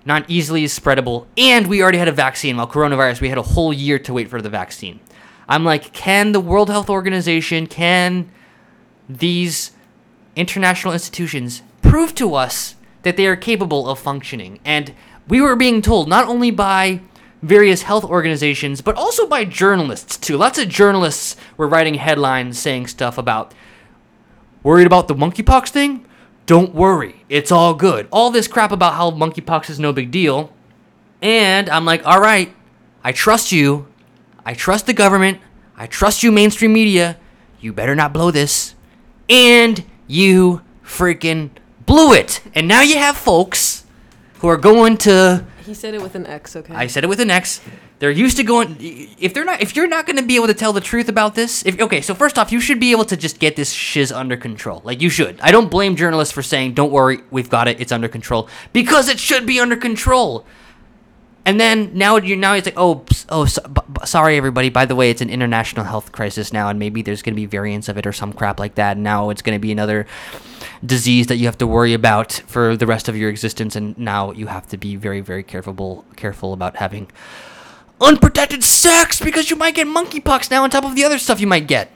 not easily as spreadable, and we already had a vaccine. While coronavirus, we had a whole year to wait for the vaccine. I'm like, can the World Health Organization, can these international institutions prove to us that they are capable of functioning? And we were being told not only by various health organizations, but also by journalists too. Lots of journalists were writing headlines saying stuff about worried about the monkeypox thing? Don't worry, it's all good. All this crap about how monkeypox is no big deal. And I'm like, all right, I trust you. I trust the government. I trust you, mainstream media. You better not blow this. And you freaking blew it. And now you have folks who are going to He said it with an X, okay? I said it with an X. They're used to going. If they're not, if you're not going to be able to tell the truth about this, if okay, so first off, you should be able to just get this shiz under control. Like you should. I don't blame journalists for saying, "Don't worry, we've got it. It's under control," because it should be under control. And then now you now it's like, oh, oh, so, b- sorry everybody. By the way, it's an international health crisis now, and maybe there's going to be variants of it or some crap like that. Now it's going to be another disease that you have to worry about for the rest of your existence, and now you have to be very, very careful, careful about having unprotected sex because you might get monkeypox now on top of the other stuff you might get.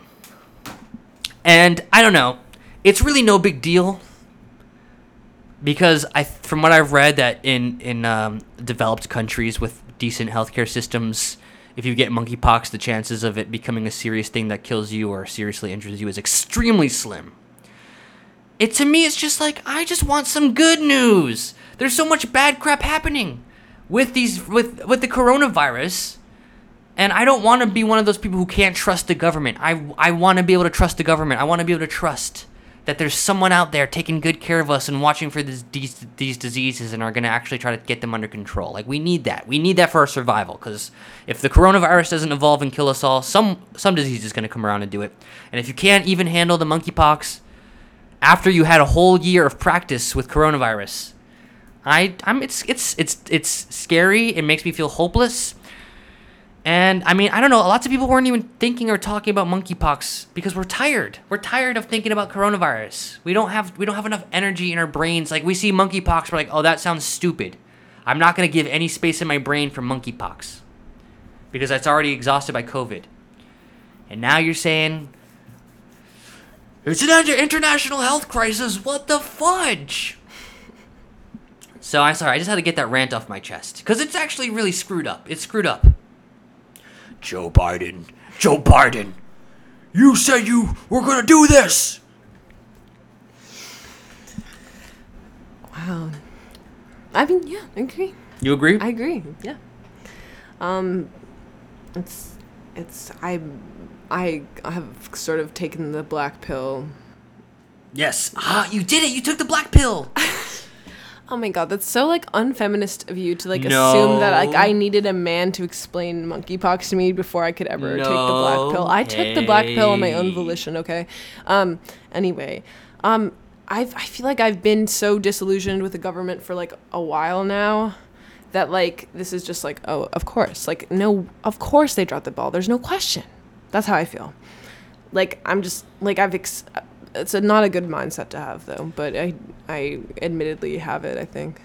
And I don't know, it's really no big deal because I, from what I've read, that in in um, developed countries with decent healthcare systems, if you get monkeypox, the chances of it becoming a serious thing that kills you or seriously injures you is extremely slim. It to me, it's just like I just want some good news. There's so much bad crap happening with these with with the coronavirus. And I don't want to be one of those people who can't trust the government. I, I want to be able to trust the government. I want to be able to trust that there's someone out there taking good care of us and watching for this, these these diseases and are going to actually try to get them under control. Like we need that. We need that for our survival because if the coronavirus doesn't evolve and kill us all, some some disease is going to come around and do it. And if you can't even handle the monkeypox after you had a whole year of practice with coronavirus, I I'm it's it's it's it's scary. It makes me feel hopeless. And I mean, I don't know. Lots of people weren't even thinking or talking about monkeypox because we're tired. We're tired of thinking about coronavirus. We don't have we don't have enough energy in our brains. Like we see monkeypox, we're like, oh, that sounds stupid. I'm not gonna give any space in my brain for monkeypox because that's already exhausted by COVID. And now you're saying it's an international health crisis. What the fudge? So I'm sorry. I just had to get that rant off my chest because it's actually really screwed up. It's screwed up. Joe Biden. Joe Biden. You said you were gonna do this. Wow. I mean, yeah, I agree. You agree? I agree. Yeah. Um, it's it's I I have sort of taken the black pill. yes. Ah, you did it. You took the black pill. Oh my god, that's so like unfeminist of you to like assume that like I needed a man to explain monkeypox to me before I could ever take the black pill. I took the black pill on my own volition, okay? Um anyway, um I I feel like I've been so disillusioned with the government for like a while now that like this is just like oh, of course. Like no, of course they dropped the ball. There's no question. That's how I feel. Like I'm just like I've ex- it's a, not a good mindset to have though, but I I admittedly have it, I think.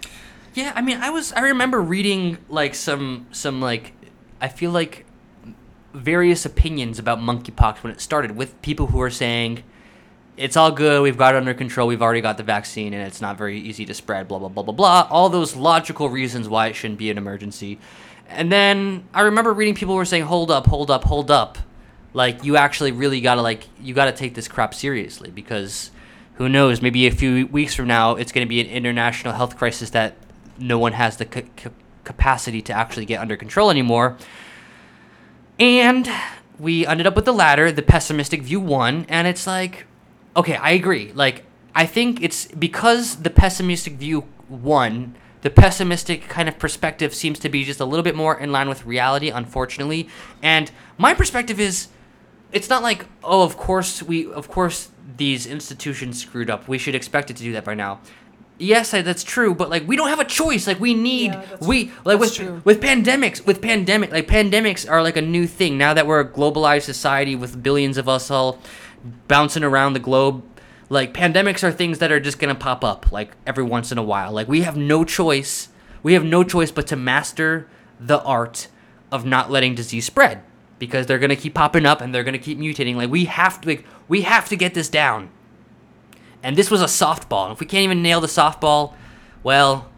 Yeah, I mean, I was I remember reading like some some like I feel like various opinions about monkeypox when it started with people who were saying it's all good, we've got it under control, we've already got the vaccine and it's not very easy to spread, blah blah blah blah blah. All those logical reasons why it shouldn't be an emergency. And then I remember reading people were saying hold up, hold up, hold up. Like you actually really got to like you got to take this crap seriously because who knows, maybe a few weeks from now it's to be an international health crisis that no one has the ca- ca- capacity to actually get under control anymore. And we ended up with the latter, the pessimistic view won, and it's like, okay, I agree. Like, I think it's because the pessimistic view won, the pessimistic kind of perspective seems to be just a little bit more in line with reality, unfortunately. And my perspective is, it's not like, oh, of course we, of course these institutions screwed up. We should expect it to do that by now. Yes, I- that's true, but like we don't have a choice. Like we need Yeah, we like with true. with pandemics with pandemic like pandemics are like a new thing now that we're a globalized society with billions of us all bouncing around the globe like pandemics are things that are just gonna pop up like every once in a while like we have no choice we have no choice but to master the art of not letting disease spread because they're gonna keep popping up and they're gonna keep mutating. Like we have to like, we have to get this down. And this was a softball. And if we can't even nail the softball well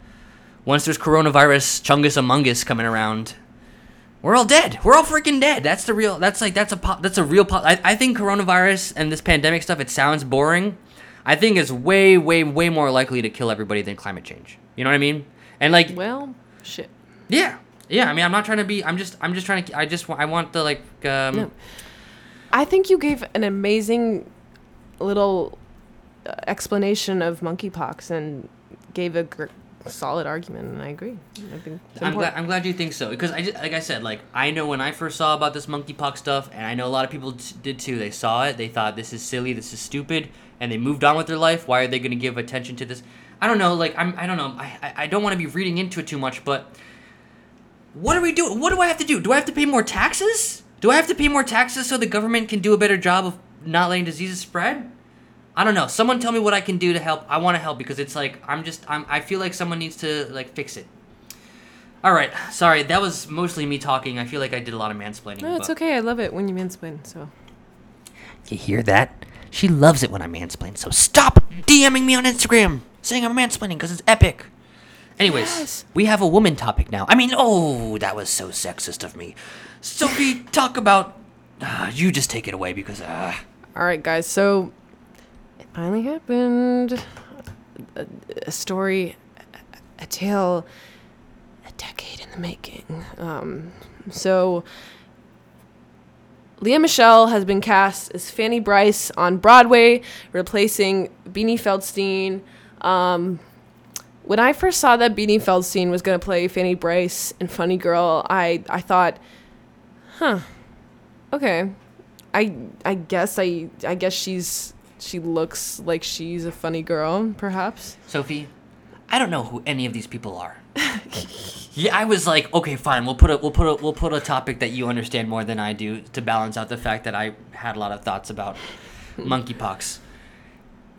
once there's coronavirus chungus among us coming around we're all dead. We're all freaking dead. That's the real that's like that's a po- that's a real po- I, I think coronavirus and this pandemic stuff it sounds boring. I think it's way way way more likely to kill everybody than climate change. You know what i mean? And like Well, shit. yeah yeah i mean i'm not trying to be i'm just i'm just trying to i just want i want the like um No. I think you gave an amazing little uh, explanation of monkeypox and gave a gr- solid argument, and I agree. I think I'm glad. I'm glad you think so because I just, like I said like I know when I first saw about this monkeypox stuff and I know a lot of people t- did too they saw it they thought this is silly this is stupid and they moved on with their life why are they going to give attention to this I don't know like I'm I don't know I I, I don't want to be reading into it too much but What are we doing? What do I have to do? Do I have to pay more taxes? Do I have to pay more taxes so the government can do a better job of not letting diseases spread? I don't know. Someone tell me what I can do to help. I want to help because it's like I'm just I'm I feel like someone needs to like fix it. All right, sorry. That was mostly me talking. I feel like I did a lot of mansplaining. No, it's but- okay. I love it when you mansplain. So You hear that? She loves it when I mansplain. So stop DMing me on Instagram saying I'm mansplaining because it's epic. Anyways, Yes. we have a woman topic now. I mean, oh, that was so sexist of me. Sophie, talk about. Uh, you just take it away because. Uh, All right, guys. So it finally happened. A, a story, a, a tale, a decade in the making. Um, so Lea Michele has been cast as Fanny Brice on Broadway, replacing Beanie Feldstein. Um, when I first saw that Beanie Feldstein was going to play Fanny Brice in Funny Girl, I, I thought, huh, okay. I I guess I I guess she's she looks like she's a funny girl, perhaps. Sophie, I don't know who any of these people are. yeah, I was like, okay, fine. We'll put a we'll put a we'll put a topic that you understand more than I do to balance out the fact that I had a lot of thoughts about monkeypox.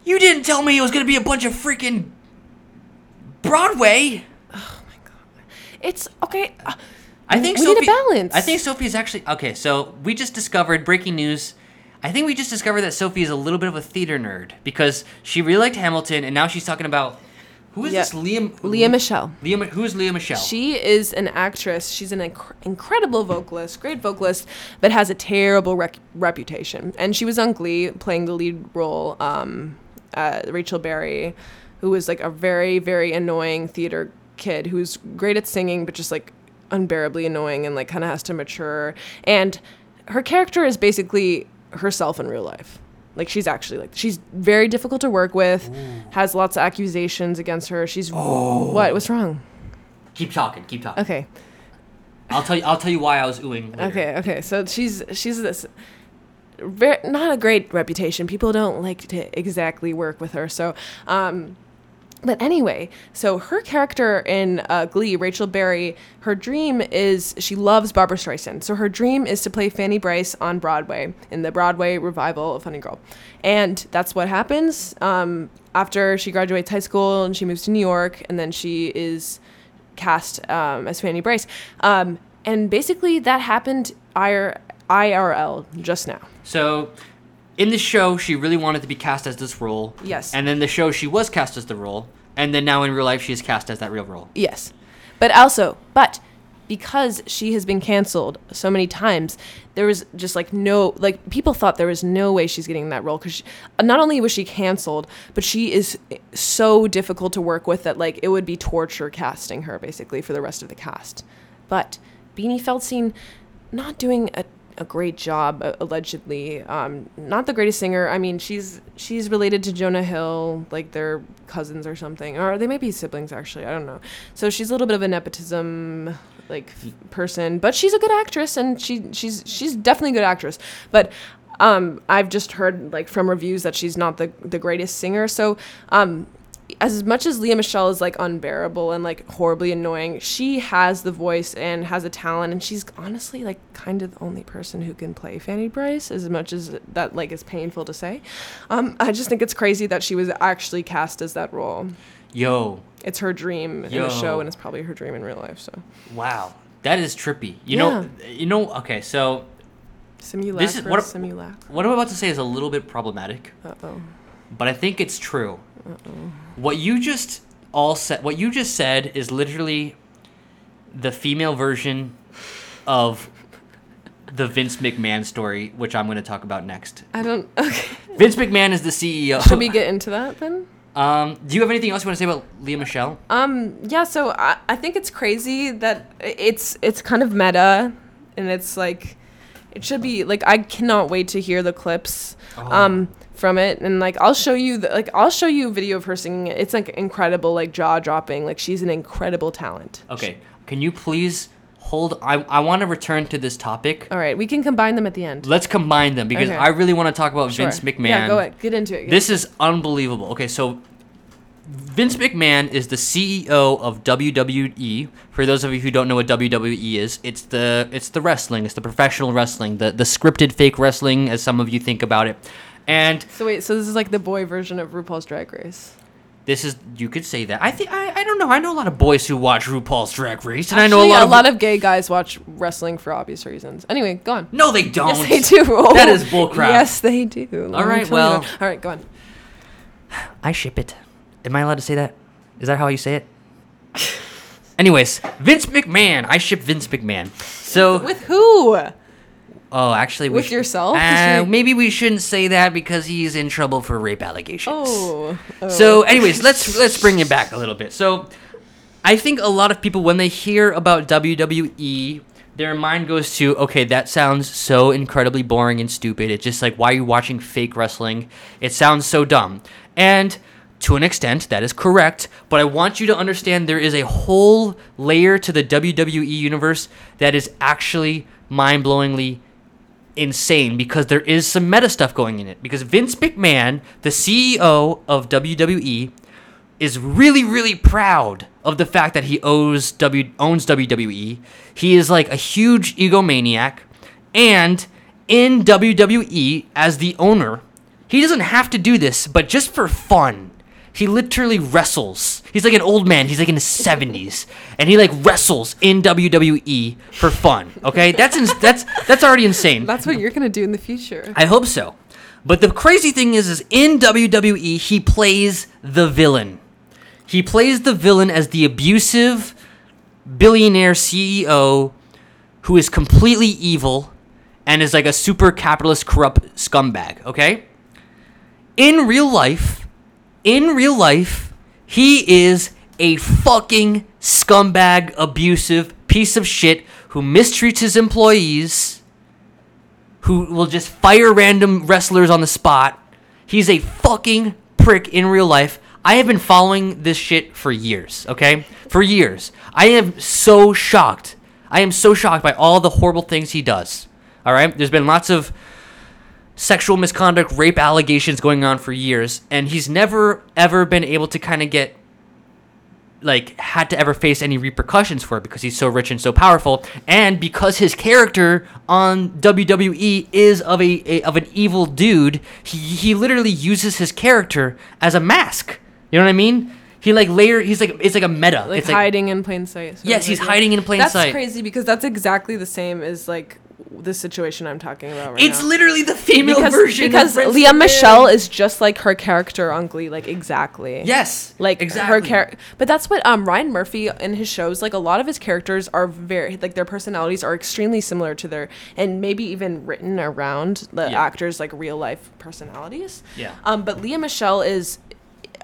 You didn't tell me it was gonna be a bunch of freaking Broadway. Oh my god, it's okay. uh, I think we Sophie, need a balance. I think Sophie's actually okay. So we just discovered breaking news. I think we just discovered that Sophie is a little bit of a theater nerd because she really liked Hamilton, and now she's talking about who is Yeah. this Liam Lea Michele. Lea, who is Lea Michele? She is an actress. She's an inc- incredible vocalist, great vocalist, but has a terrible rec- reputation. And she was on Glee, playing the lead role, um, uh, Rachel Berry, who was like a very, very annoying theater kid who's great at singing, but just like unbearably annoying and like kind of has to mature. And her character is basically herself in real life. Like she's actually like she's very difficult to work with, has lots of accusations against her. She's what? What's wrong? keep talking, keep talking. Okay. I'll tell you. I'll tell you why I was oohing. Later. Okay, okay. So she's she's this very not a great reputation. People don't like to exactly work with her. So, um, but anyway, so her character in uh, Glee, Rachel Berry, her dream is she loves Barbra Streisand. So her dream is to play Fanny Brice on Broadway in the Broadway revival of Funny Girl, and that's what happens um, after she graduates high school and she moves to New York, and then she is cast um, as Fanny Brice. Um, and basically, that happened IR- IRL just now. So, in the show, she really wanted to be cast as this role. Yes. And then the show, she was cast as the role, and then now in real life, she is cast as that real role. Yes. But also, but because she has been canceled so many times, there was just like no, like people thought there was no way she's getting that role because not only was she canceled, but she is so difficult to work with that like it would be torture casting her basically for the rest of the cast. But Beanie Feldstein not doing a a great job uh, allegedly. Um, not the greatest singer. I mean she's she's related to jonah hill like they're cousins or something. Or they may be siblings actually. I don't know. So she's a little bit of a nepotism like f- person. But she's a good actress and she she's she's definitely a good actress. But um, I've just heard like from reviews that she's not the the greatest singer. So um, as much as Lea Michele is like unbearable and like horribly annoying, she has the voice and has a talent, and she's honestly like kind of the only person who can play Fanny Brice. As much as that like is painful to say, um, I just think it's crazy that she was actually cast as that role. Yo, It's her dream in the show, and it's probably her dream in real life. So wow, that is trippy. You know, you know. Okay, so simulacra, This is- what- simulacra. what I'm about to say is a little bit problematic, Uh oh. but I think it's true. What you just all said, what you just said, is literally the female version of the Vince McMahon story, which I'm going to talk about next. I don't. Okay. Vince McMahon is the CEO. Should we get into that then? Um, do you have anything else you want to say about Lea Michele? Um, yeah, so I, I think it's crazy that it's it's kind of meta and it's like it should be like I cannot wait to hear the clips um from it and like I'll show you the, like I'll show you a video of her singing it. It's like incredible, like jaw dropping. Like she's an incredible talent. Okay, can you please hold? I, I want to return to this topic. All right, we can combine them at the end. Let's combine them because Okay. I really want to talk about Sure. Vince McMahon. Yeah, go ahead. Get into it. This is unbelievable. Okay, so Vince McMahon is the CEO of WWE. For those of you who don't know what WWE is, it's the it's the wrestling, it's the professional wrestling, the the scripted fake wrestling, as some of you think about it. And So wait, so this is like the boy version of RuPaul's Drag Race. this is you could say that. I think I, I don't know. I know a lot of boys who watch RuPaul's Drag Race, and I know Actually, a lot of gay guys watch wrestling for obvious reasons. Anyway, go on. no, they don't. Yes, they do. That is oh. bullcrap. Yes, they do. Let All right, well- all right, go on. I ship it. Am I allowed to say that? Is that how you say it? Anyways, Vince McMahon. I ship Vince McMahon. So, With who? Oh, actually, with yourself? Uh, maybe we shouldn't say that because he's in trouble for rape allegations. Oh. oh. So, anyways, let's let's bring it back a little bit. So, I think a lot of people when they hear about WWE, their mind goes to, okay, that sounds so incredibly boring and stupid. It's just like, why are you watching fake wrestling? It sounds so dumb. And to an extent, that is correct. But I want you to understand there is a whole layer to the WWE universe that is actually mind blowingly insane because there is some meta stuff going in it. Because Vince McMahon, the CEO of WWE, is really, really proud of the fact that he owes W owns WWE. He is like a huge egomaniac, and in WWE as the owner, he doesn't have to do this, but just for fun. He literally wrestles. He's like an old man. He's like in his 70s, and he like wrestles in WWE for fun. Okay, that's ins- that's that's already insane. That's what you're gonna do in the future. I hope so. But the crazy thing is, is in WWE he plays the villain. He plays the villain as the abusive billionaire CEO who is completely evil and is like a super capitalist corrupt scumbag, okay? In real life, in real life, he is a fucking scumbag, abusive piece of shit who mistreats his employees who will just fire random wrestlers on the spot. He's a fucking prick in real life. I have been following this shit for years, okay? For years. I am so shocked. I am so shocked by all the horrible things he does. All right? There's been lots of sexual misconduct, rape allegations going on for years, and he's never ever been able to kind of get like had to ever face any repercussions for it because he's so rich and so powerful and because his character on WWE is of a, a of an evil dude he he literally uses his character as a mask you know what i mean he like layer he's like it's like a meta Like it's like hiding in plain sight. Yes, he's idea. hiding in plain that's sight. That's crazy because that's exactly the same as like the situation I'm talking about right now. it's now. literally the female because version because Prince Lea. Michele is just like her character on Glee, like exactly. yes like exactly her character but that's what um ryan murphy in his shows like a lot of his characters are very like their personalities are extremely similar to their and maybe even written around the Yeah. actors like real life personalities Yeah. um but lea michele is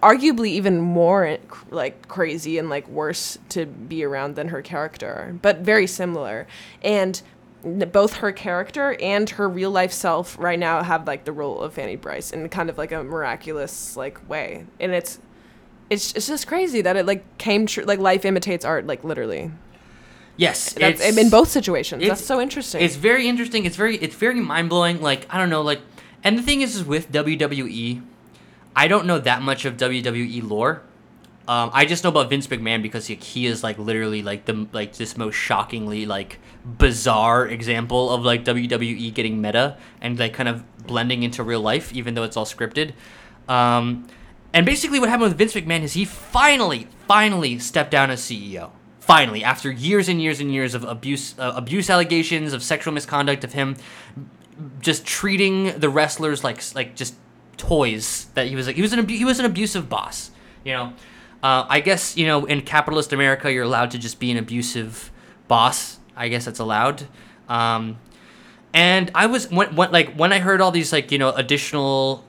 arguably even more like crazy and like worse to be around than her character but very similar and both her character and her real life self right now have like the role of Fanny Brice in kind of like a miraculous like way and it's it's it's just crazy that it like came true like life imitates art like literally yes that's in both situations that's so interesting It's very interesting. It's very it's very mind blowing. Like I don't know, like and the thing is, is with WWE, I don't know that much of WWE lore. Um, I just know about Vince McMahon because he, he is like literally like the like this most shockingly like bizarre example of like WWE getting meta and like kind of blending into real life, even though it's all scripted. Um, and basically, what happened with Vince McMahon is he finally, finally stepped down as CEO. Finally, after years and years and years of abuse, uh, abuse allegations of sexual misconduct of him, just treating the wrestlers like like just toys. That he was like he was an he was an abusive boss. You know, uh, I guess you know in capitalist America you're allowed to just be an abusive boss. I guess that's allowed. Um, and I was when, when like when I heard all these like you know additional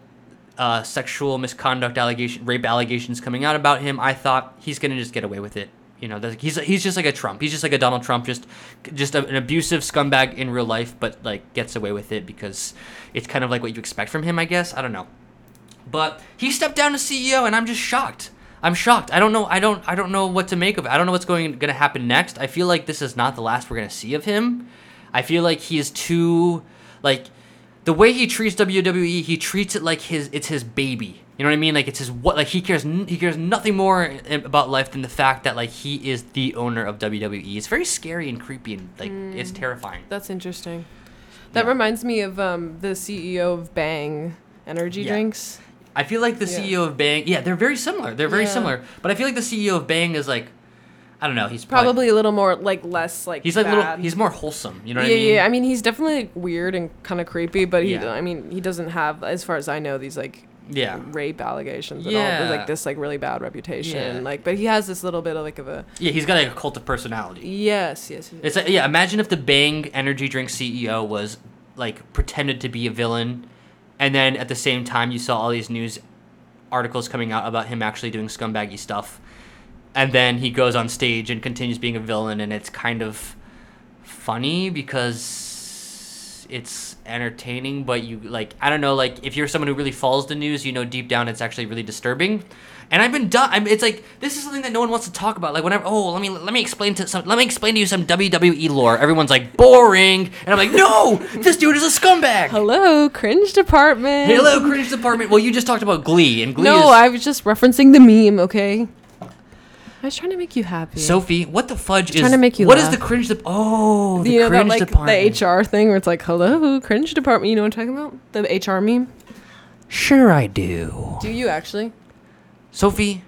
uh, sexual misconduct allegation, rape allegations coming out about him, I thought he's gonna just get away with it. You know, he's he's just like a Trump. He's just like a Donald Trump, just just a, an abusive scumbag in real life, but like gets away with it because it's kind of like what you expect from him, I guess. I don't know, but he stepped down as CEO, and I'm just shocked. I'm shocked. I don't know. I don't. I don't know what to make of it. I don't know what's going going to happen next. I feel like this is not the last we're gonna see of him. I feel like he is too like the way he treats WWE. He treats it like his it's his baby. You know what I mean? Like it's his what? Like he cares. He cares nothing more about life than the fact that like he is the owner of WWE. It's very scary and creepy and like it's terrifying. That's interesting. That Yeah. reminds me of um, the CEO of Bang Energy Yeah. Drinks. I feel like the Yeah. CEO of Bang. Yeah, they're very similar. They're very Yeah. similar. But I feel like the CEO of Bang is like, I don't know. He's probably, Probably a little more like less like. he's like little. He's more wholesome. You know what yeah, I mean? yeah. I mean, he's definitely like, weird and kind of creepy, but he. Yeah. I mean, he doesn't have, as far as I know, these like Yeah. rape allegations at all. Yeah. There's like this like really bad reputation. Yeah. Like, but he has this little bit of like of a. Yeah, he's got like a cult of personality. Yes, yes. yes. It's like, yeah. Imagine if the Bang energy drink CEO was like pretended to be a villain, and then at the same time you saw all these news articles coming out about him actually doing scumbaggy stuff, and then he goes on stage and continues being a villain, and it's kind of funny because it's entertaining, but you like I don't know, like if you're someone who really follows the news, you know deep down it's actually really disturbing. And I've been done. I'm, it's like this is something that no one wants to talk about. Like whenever, oh, let me let me explain to some, let me explain to you some WWE lore. Everyone's like boring, and I'm like, no, this dude is a scumbag. Hello, cringe department. Hello, cringe department. Well, you just talked about Glee, and Glee No, is I was just referencing the meme. Okay. I was trying to make you happy. Sophie. What the fudge is? trying to make you What is laugh. the cringe? De- oh, the you know that cringe like department. the HR thing where it's like, "Hello, cringe department." You know what I'm talking about? The HR meme. Sure, I do. Do you actually? Sophie,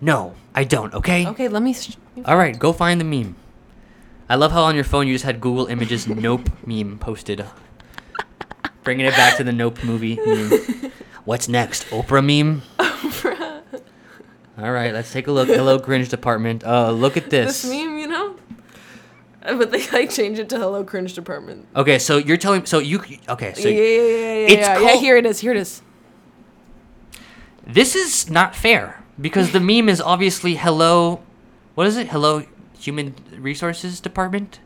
no, I don't. Okay. Okay, let me. Sh- All right, go find the meme. I love how on your phone you just had Google Images Nope meme posted. Bringing it back to the Nope movie meme. What's next? Oprah meme? Oprah. All right, let's take a look. Hello, cringe department. Uh, look at this. this meme, you know. Uh, But they like change it to "Hello, cringe department." Okay, so you're telling. So you. Okay, so yeah, yeah, yeah, yeah, It's yeah. yeah. called- Here it is. Here it is. This is not fair because the meme is obviously hello. What is it? Hello, human resources department.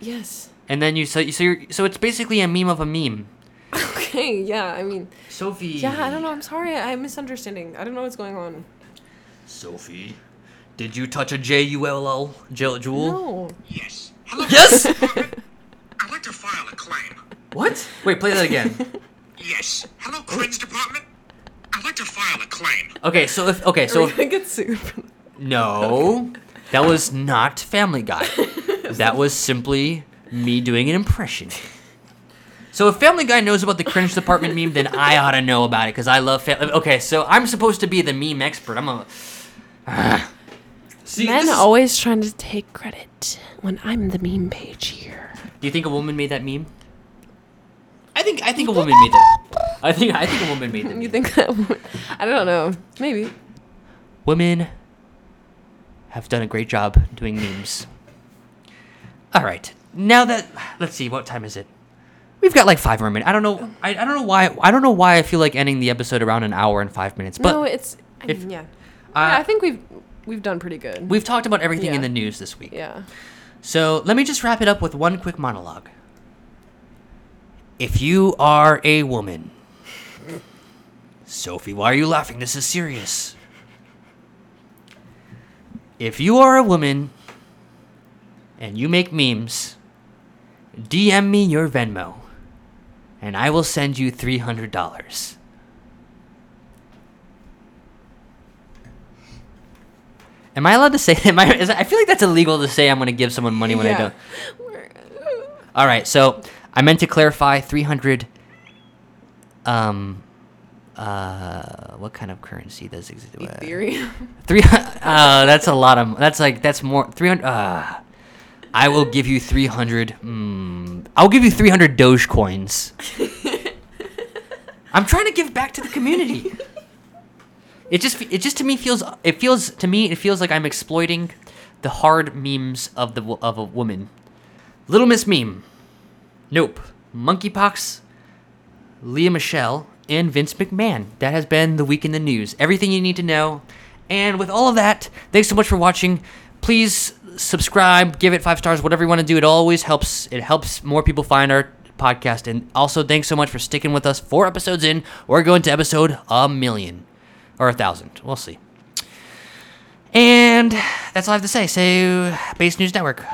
Yes. And then you so you so you're, so it's basically a meme of a meme. Okay. Yeah. I mean. Sophie. Yeah. I don't know. I'm sorry. I'm misunderstanding. I don't know what's going on. Sophie, did you touch a J U L L Juul? No. Yes. Hello. Yes. I'd like to file a claim. what? Wait, play that again. Yes. Hello, cringe department. I'd like to file a claim. Okay, so if okay, Are so we if, gonna get sued? no, that was not Family Guy. that was simply me doing an impression. So if Family Guy knows about the cringe department meme, then I ought to know about it because I love family. Okay, so I'm supposed to be the meme expert. I'm a. Ah. See, Men this is- always trying to take credit when I'm the meme page here. Do you think a woman made that meme? I think I think a woman made that. I think I think a woman made that. You think that? would- I don't know. Maybe. Women have done a great job doing memes. All right, now that let's see, what time is it? We've got like five more minutes. I don't know. I, I don't know why. I don't know why I feel like ending the episode around an hour and five minutes. But no, it's. I if- yeah. uh, yeah. I think we've we've done pretty good. we've talked about everything in the news this week. yeah. So let me just wrap it up with one quick monologue. If you are a woman, Sophie, why are you laughing? This is serious. If you are a woman and you make memes, DM me your Venmo and I will send you $300. Am I allowed to say? Am I? Is, I feel like that's illegal to say. I'm going to give someone money when I don't. All right, so I meant to clarify 300. Um, uh, what kind of currency does exist? Ethereum. Three. Uh, that's a lot of. That's like that's more. 300. Uh, I will give you 300. Mm, I'll give you 300 Doge coins. I'm trying to give back to the community. It just it just to me feels it feels to me it feels like I'm exploiting the hard memes of the of a woman. Little Miss Meme. Nope. Monkeypox. Lea Michele and Vince McMahon. That has been the week in the news. Everything you need to know. And with all of that, thanks so much for watching. Please subscribe, give it five stars, whatever you want to do. It always helps. It helps more people find our podcast. And also, thanks so much for sticking with us. Four episodes in, we're going to episode a million or a thousand. We'll see. And that's all I have to say. So, Base News Network.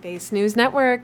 Base News Network.